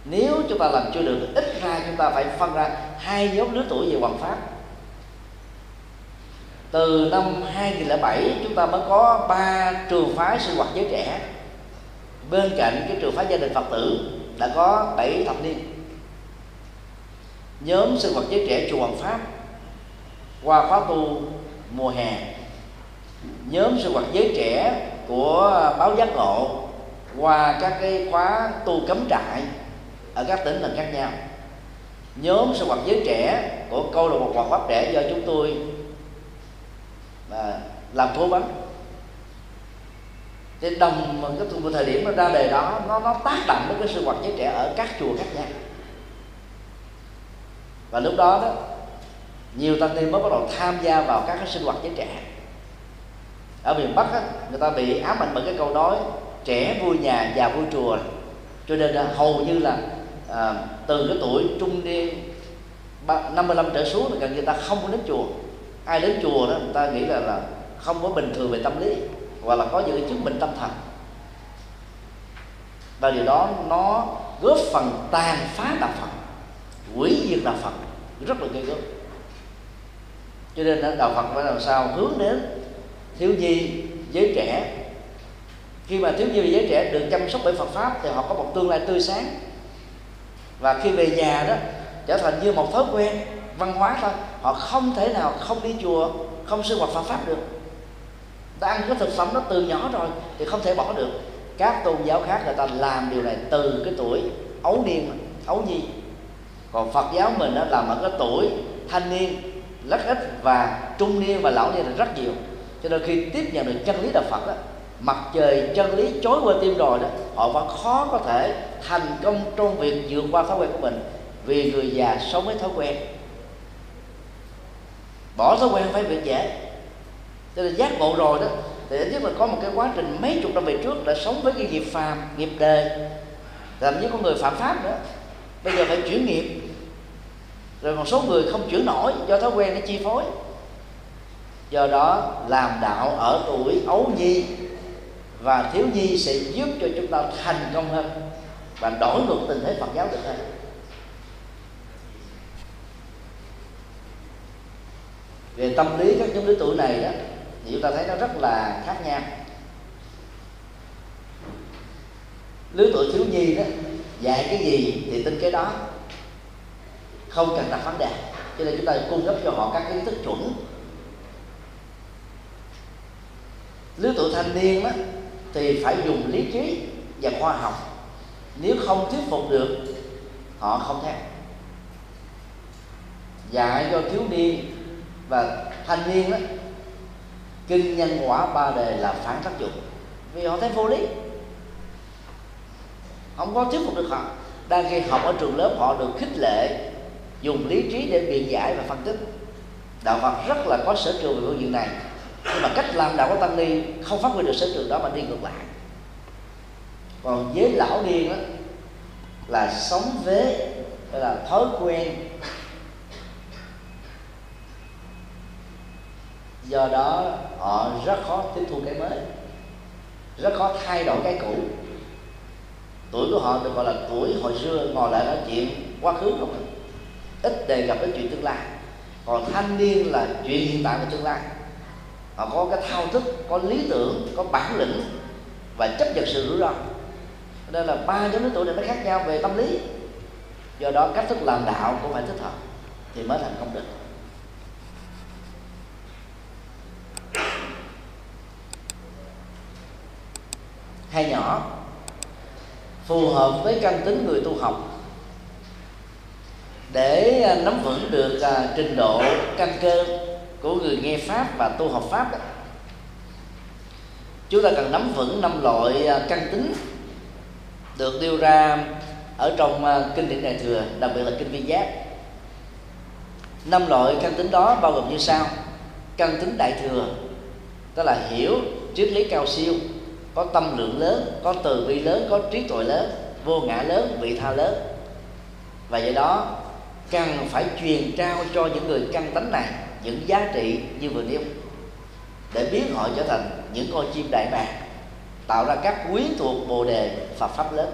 Nếu chúng ta làm chưa được, ít ra chúng ta phải phân ra hai nhóm lứa tuổi về hoàng pháp. Từ năm 2007 chúng ta mới có ba trường phái sinh hoạt giới trẻ. Bên cạnh cái trường phái gia đình Phật tử đã có bảy thập niên. Nhóm sinh hoạt giới trẻ chùa Hoàng Pháp qua khóa tu mùa hè. Nhóm sinh hoạt giới trẻ của báo giác ngộ qua các cái khóa tu cấm trại ở các tỉnh thành khác nhau. Nhóm sinh hoạt giới trẻ của câu lạc bộ Hoàng Pháp trẻ do chúng tôi à, làm cố vấn thì đồng cái thời điểm nó ra đề đó nó nó tác động đến cái sinh hoạt giới trẻ ở các chùa khác nhau. Và lúc đó đó nhiều thanh niên mới bắt đầu tham gia vào các cái sinh hoạt giới trẻ. Ở miền bắc á, người ta bị ám ảnh bởi cái câu nói trẻ vui nhà già vui chùa. Cho nên là hầu như là à, từ cái tuổi trung niên 55 trở xuống là gần như ta không có đến chùa. Ai đến chùa đó người ta nghĩ là là không có bình thường về tâm lý hoặc là có những cái chứng bệnh tâm thần. Và điều đó nó góp phần tàn phá đạo phật, hủy diệt đạo phật, rất là gây gớm. Cho nên đạo phật phải làm sao hướng đến thiếu nhi, giới trẻ. Khi mà thiếu nhi và giới trẻ được chăm sóc bởi Phật pháp thì họ có một tương lai tươi sáng. Và khi về nhà đó, trở thành như một thói quen văn hóa thôi. Họ không thể nào không đi chùa, không sinh hoạt Phật pháp được ta ăn cái thực phẩm đó từ nhỏ rồi thì không thể bỏ được. Các tôn giáo khác người ta làm điều này từ cái tuổi ấu niên ấu nhi. Còn Phật giáo mình đó làm ở cái tuổi thanh niên rất ít và trung niên và lão niên là rất nhiều. Cho nên khi tiếp nhận được chân lý đạo Phật đó, mặt trời chân lý chối qua tim rồi đó họ vẫn khó có thể thành công trong việc vượt qua thói quen của mình vì người già sống với thói quen. Bỏ thói quen phải việc dễ cho nên giác ngộ rồi đó, thì ít nhất là có một cái quá trình mấy chục năm về trước đã sống với cái nghiệp phàm, nghiệp đề. Làm chí con người phạm pháp nữa. Bây giờ phải chuyển nghiệp. Rồi một số người không chuyển nổi do thói quen nó chi phối. Do đó làm đạo ở tuổi ấu nhi và thiếu nhi sẽ giúp cho chúng ta thành công hơn và đổi ngược tình thế Phật giáo được hơn. Về tâm lý các nhóm lứa tuổi này đó thì chúng ta thấy nó rất là khác nhau. Lứa tuổi thiếu nhi đó, dạy cái gì thì tin cái đó. Không cần đặt vấn đề. Cho nên chúng ta cung cấp cho họ các kiến thức chuẩn. Lứa tuổi thanh niên đó, thì phải dùng lý trí và khoa học. Nếu không thuyết phục được, họ không theo. Dạy cho thiếu niên và thanh niên đó kinh nhân quả ba đề là phản tác dụng. Vì họ thấy vô lý. Không có thuyết phục được họ. Đang khi học ở trường lớp, họ được khích lệ, dùng lý trí để biện giải và phân tích. Đạo phật rất là có sở trường về phương diện này. Nhưng mà cách làm đạo của tăng ni không phát huy được sở trường đó mà đi ngược lại. Còn với lão niên đó là sống với là thói quen do đó, họ rất khó tiếp thu cái mới. Rất khó thay đổi cái cũ. Tuổi của họ được gọi là tuổi hồi xưa, ngồi lại nói chuyện quá khứ không à? ít đề cập đến chuyện tương lai. Còn thanh niên là chuyện hiện tại và tương lai. Họ có cái thao thức, có lý tưởng, có bản lĩnh và chấp nhận sự rủi ro. Nên là ba nhóm lứa tuổi này nó khác nhau về tâm lý. Do đó, cách thức làm đạo cũng phải thích hợp thì mới thành công được. Hay nhỏ phù hợp với căn tính người tu học. Để à, nắm vững được à, trình độ căn cơ của người nghe pháp và tu học pháp đó chúng ta cần nắm vững năm loại à, căn tính được đưa ra ở trong à, kinh điển đại thừa đặc biệt là kinh vi giác. Năm loại căn tính đó bao gồm như sau căn tính đại thừa tức là hiểu triết lý cao siêu có tâm lượng lớn, có từ bi lớn, có trí tuệ lớn, vô ngã lớn, vị tha lớn. Và do đó, cần phải truyền trao cho những người căn tánh này những giá trị như vừa nêu, để biến họ trở thành những con chim đại bàng, tạo ra các quyến thuộc bồ đề Phật pháp lớn.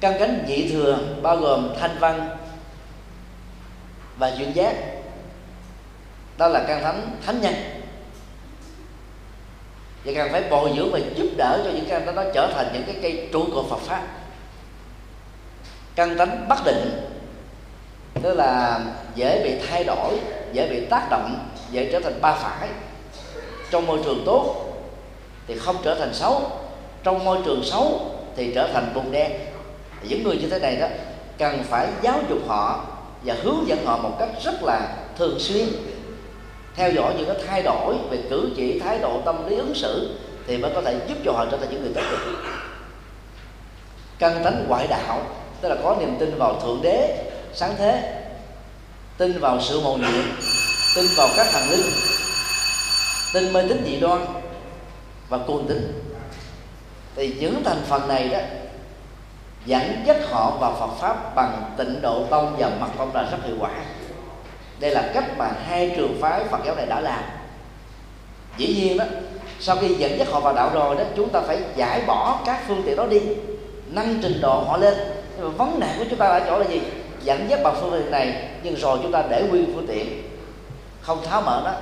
Căn cánh nhị thừa bao gồm thanh văn và duyên giác. Đó là căn thánh thánh nhân và cần phải bồi dưỡng và giúp đỡ cho những cái đó trở thành những cái cây trụ cột Phật pháp. Căn tánh bất định, tức là dễ bị thay đổi, dễ bị tác động, dễ trở thành ba phải. Trong môi trường tốt thì không trở thành xấu, trong môi trường xấu thì trở thành bùn đen. Những người như thế này đó, cần phải giáo dục họ và hướng dẫn họ một cách rất là thường xuyên theo dõi những cái thay đổi về cử chỉ, thái độ, tâm lý, ứng xử thì mới có thể giúp cho họ trở thành những người tích cực căn tánh ngoại đạo, tức là có niềm tin vào thượng đế, sáng thế, tin vào sự mầu nhiệm, tin vào các thần linh, tin mê tín dị đoan và cuồng tín. Thì những thành phần này đó dẫn dắt họ vào Phật pháp bằng tịnh độ tông và mật tông là rất hiệu quả đây là cách mà hai trường phái Phật giáo này đã làm. Dĩ nhiên đó sau khi dẫn dắt họ vào đạo rồi đó, chúng ta phải giải bỏ các phương tiện đó đi, nâng trình độ họ lên. Nhưng mà vấn nạn của chúng ta ở chỗ là gì? Dẫn dắt bằng phương tiện này, nhưng rồi chúng ta để nguyên phương tiện. Không tháo mở nó,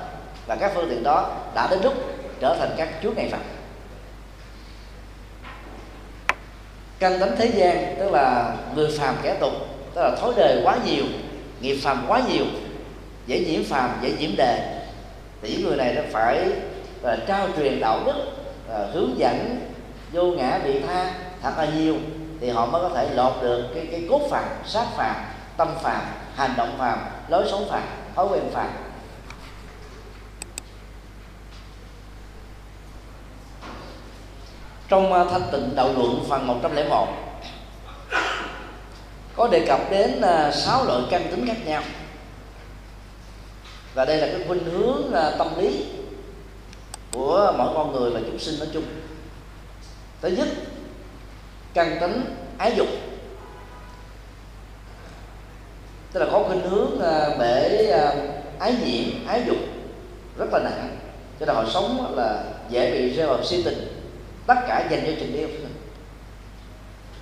và các phương tiện đó đã đến lúc trở thành các chúa ngày phật căn tánh thế gian, tức là người phàm kẻ tục, tức là thói đời quá nhiều, nghiệp phàm quá nhiều dễ nhiễm phàm dễ nhiễm đề. Thì những người này nó phải là trao truyền đạo đức à, hướng dẫn vô ngã vị tha thật là nhiều thì họ mới có thể lột được cái cái cốt phàm sát phàm tâm phàm hành động phàm lối sống phàm thói quen phàm. Trong à, thanh tịnh đạo luận phần 101 có đề cập đến à, sáu loại căn tính khác nhau và đây là cái khuynh hướng tâm lý của mỗi con người và chúng sinh nói chung. Thứ nhất, căn tính ái dục. Tức là có khuynh hướng à, để à, ái nhiễm, ái dục rất là nặng. Cho nên họ sống là dễ bị rơi vào si tình. Tất cả dành cho tình yêu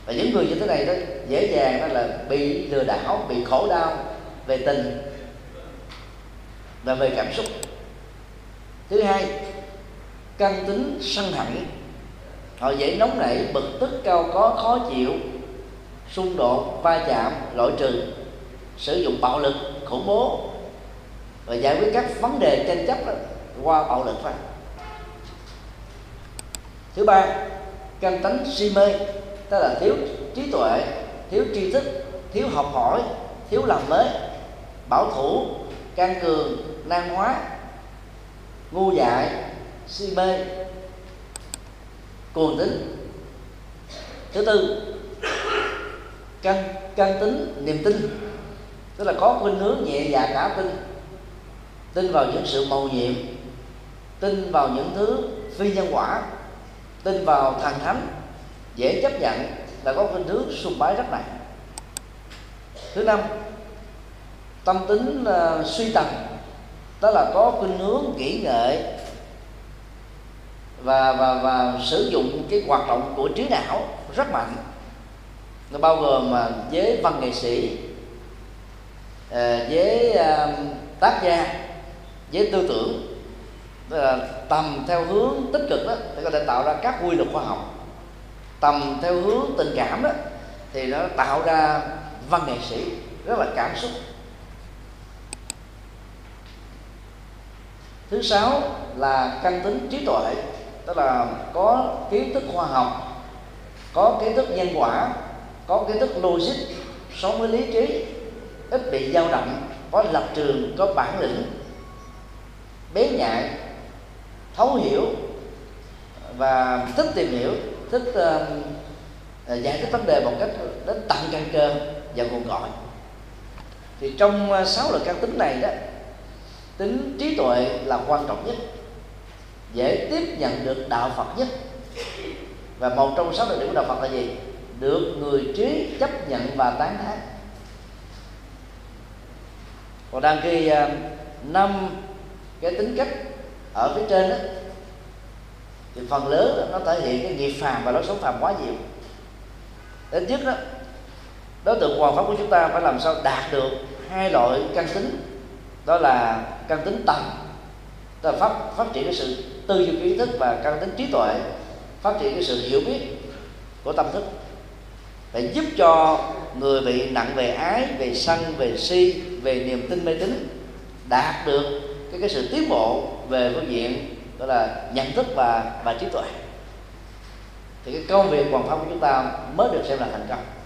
và những người như thế này đó, dễ dàng đó là bị lừa đảo, bị khổ đau về tình và về cảm xúc. Thứ hai căn tính sân hận. Họ dễ nóng nảy bực tức cao có khó chịu xung đột va chạm loại trừ. Sử dụng bạo lực khủng bố. Và giải quyết các vấn đề tranh chấp đó, qua bạo lực thôi. Thứ ba căn tánh si mê. Tức là thiếu trí tuệ thiếu tri thức thiếu học hỏi thiếu làm mới. Bảo thủ can cường, nan hóa, ngu dại, si mê, cuồng tính thứ tư, căn căn tính niềm tin. Tức là có khuynh hướng nhẹ dạ cả tin. Tin vào những sự mầu nhiệm, tin vào những thứ phi nhân quả, tin vào thần thánh, dễ chấp nhận là có khuynh hướng sùng bái rất nặng. Thứ năm tâm tính uh, suy tầm. Đó là có khuynh hướng kỹ nghệ và và và sử dụng cái hoạt động của trí não rất mạnh. Nó bao gồm ờ, uh, với văn nghệ sĩ uh, với uh, tác gia với tư tưởng tức là tầm theo hướng tích cực đó thì có thể tạo ra các quy luật khoa học. Tầm theo hướng tình cảm đó thì nó tạo ra văn nghệ sĩ rất là cảm xúc. Thứ sáu là căn tính trí tuệ tức là có kiến thức khoa học có kiến thức nhân quả có kiến thức logic sống với lý trí ít bị dao động có lập trường có bản lĩnh bé nhạy thấu hiểu và thích tìm hiểu thích uh, giải thích vấn đề một cách đến tận căn cơ và nguồn cội thì trong ờ, sáu loại căn tính này đó tính trí tuệ là quan trọng nhất. Dễ tiếp nhận được đạo Phật nhất. Và một trong sáu đặc điểm của đạo Phật là gì? Được người trí chấp nhận và tán thán. Còn đang khi à, năm cái tính cách ở phía trên đó thì phần lớn nó thể hiện cái nghiệp phàm và lối sống phàm quá nhiều. Đến nhất đó đối tượng hoàn pháp của chúng ta phải làm sao đạt được hai loại căn tính đó là căn tính tầm tức là phát phát triển cái sự tư duy kiến thức và căn tính trí tuệ phát triển cái sự hiểu biết của tâm thức. Để giúp cho người bị nặng về ái về sân về si về niềm tin mê tín đạt được cái, cái sự tiến bộ về phương diện đó là nhận thức và và trí tuệ. Thì cái công việc hoàn pháp của chúng ta mới được xem là thành công.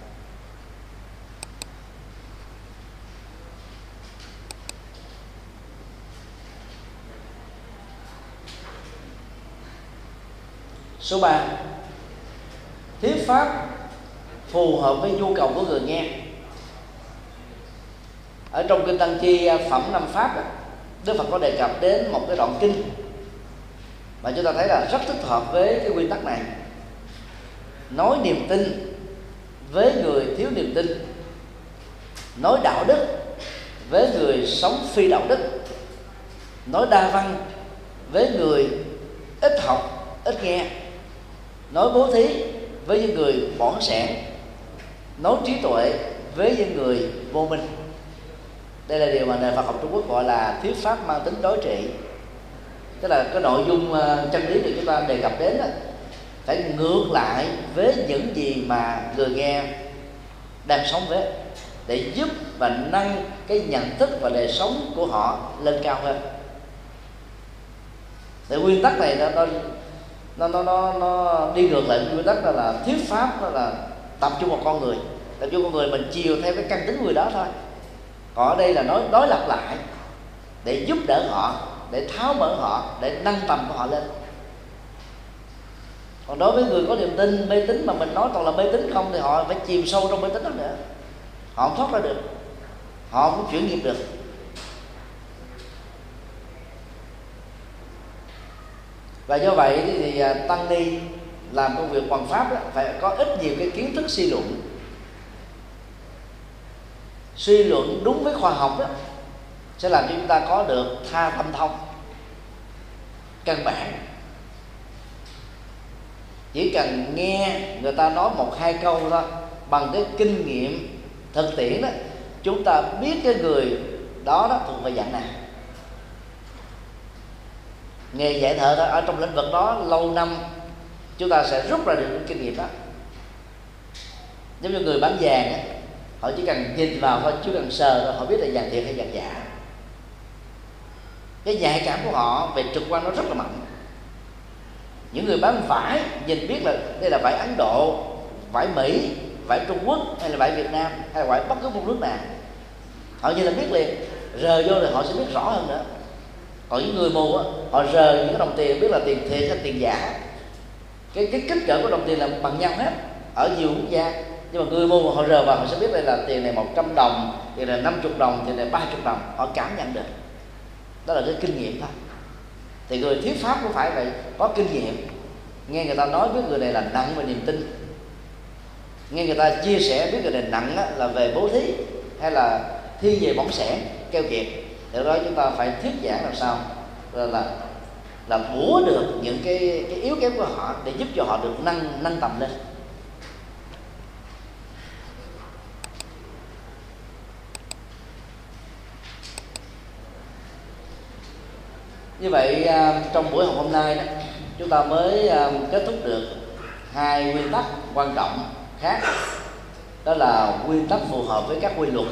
Số 3 thuyết pháp phù hợp với nhu cầu của người nghe. Ở trong kinh tăng chi à, phẩm năm pháp đức phật có đề cập đến một cái đoạn kinh mà chúng ta thấy là rất thích hợp với cái quy tắc này. Nói niềm tin với người thiếu niềm tin. Nói đạo đức với người sống phi đạo đức. Nói đa văn với người ít học, ít nghe nói bố thí với những người bỏng sẻn. Nói trí tuệ với những người vô minh. Đây là điều mà nền Phật học Trung Quốc gọi là thuyết pháp mang tính đối trị. Tức là cái nội dung ờ, chân lý được chúng ta đề cập đến đó, phải ngược lại với những gì mà người nghe đang sống với để giúp và nâng cái nhận thức và đời sống của họ lên cao hơn. Thì nguyên tắc này nó nó nó nó, nó đi ngược lại nguyên tắc đó là thuyết pháp đó là tập trung vào con người. Tập trung vào con người mình chiều theo cái căn tính người đó thôi. Còn ở đây là nói đối lập lại để giúp đỡ họ để tháo mở họ để nâng tầm của họ lên. Còn đối với người có niềm tin mê tín mà mình nói toàn là mê tín không thì họ phải chìm sâu trong mê tín đó nữa. Họ không thoát ra được. Họ không chuyển nghiệp được. Và do vậy thì à, tăng ni làm công việc hoàn pháp đó, phải có ít nhiều cái kiến thức suy luận. Suy luận đúng với khoa học đó sẽ làm cho chúng ta có được tha tâm thông căn bản. Chỉ cần nghe người ta nói một hai câu thôi bằng cái kinh nghiệm thực tiễn đó chúng ta biết cái người đó đó thuộc về dạng nào nghề dạy thợ đó, ở trong lĩnh vực đó lâu năm, chúng ta sẽ rút ra được những kinh nghiệm đó. Giống như người bán vàng á, họ chỉ cần nhìn vào thôi, chứ cần sờ thôi họ biết là vàng thiệt hay vàng giả. Cái nhạy cảm của họ về trực quan nó rất là mạnh. Những người bán vải nhìn biết là đây là vải ấn độ, vải mỹ, vải trung quốc, hay là vải việt nam, hay là vải bất cứ một nước nào. Họ như là biết liền rờ vô thì họ sẽ biết rõ hơn nữa còn những người mù á, họ rờ những cái đồng tiền, biết là tiền thiệt hay tiền giả. Cái cái kích cỡ của đồng tiền là bằng nhau hết, ở nhiều quốc gia. Nhưng mà người mua họ rờ vào, họ sẽ biết đây là tiền này 100 đồng, tiền này 50 đồng, tiền này 30 đồng. Họ cảm nhận được. Đó là cái kinh nghiệm thôi. Thì người thuyết pháp cũng phải vậy, có kinh nghiệm. Nghe người ta nói với người này là nặng về niềm tin. Nghe người ta chia sẻ biết người này nặng là về bố thí hay là thi về bóng sẻ keo kiệt để đó chúng ta phải thuyết giảng làm sao? Là là, là múa được những cái cái yếu kém của họ để giúp cho họ được nâng nâng tầm lên. Như vậy à, trong buổi học hôm nay đó chúng ta mới à, kết thúc được hai nguyên tắc quan trọng khác. Đó là nguyên tắc phù hợp với các quy luật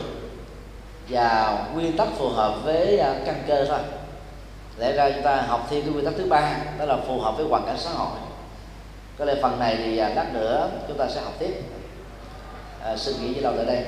và nguyên tắc phù hợp với à, căn cơ thôi. Lẽ ra chúng ta học thêm cái nguyên tắc thứ ba đó là phù hợp với hoàn cảnh xã hội. Có lẽ phần này thì à, lát nữa chúng ta sẽ học tiếp. À, xin nghỉ với lòng tại đây.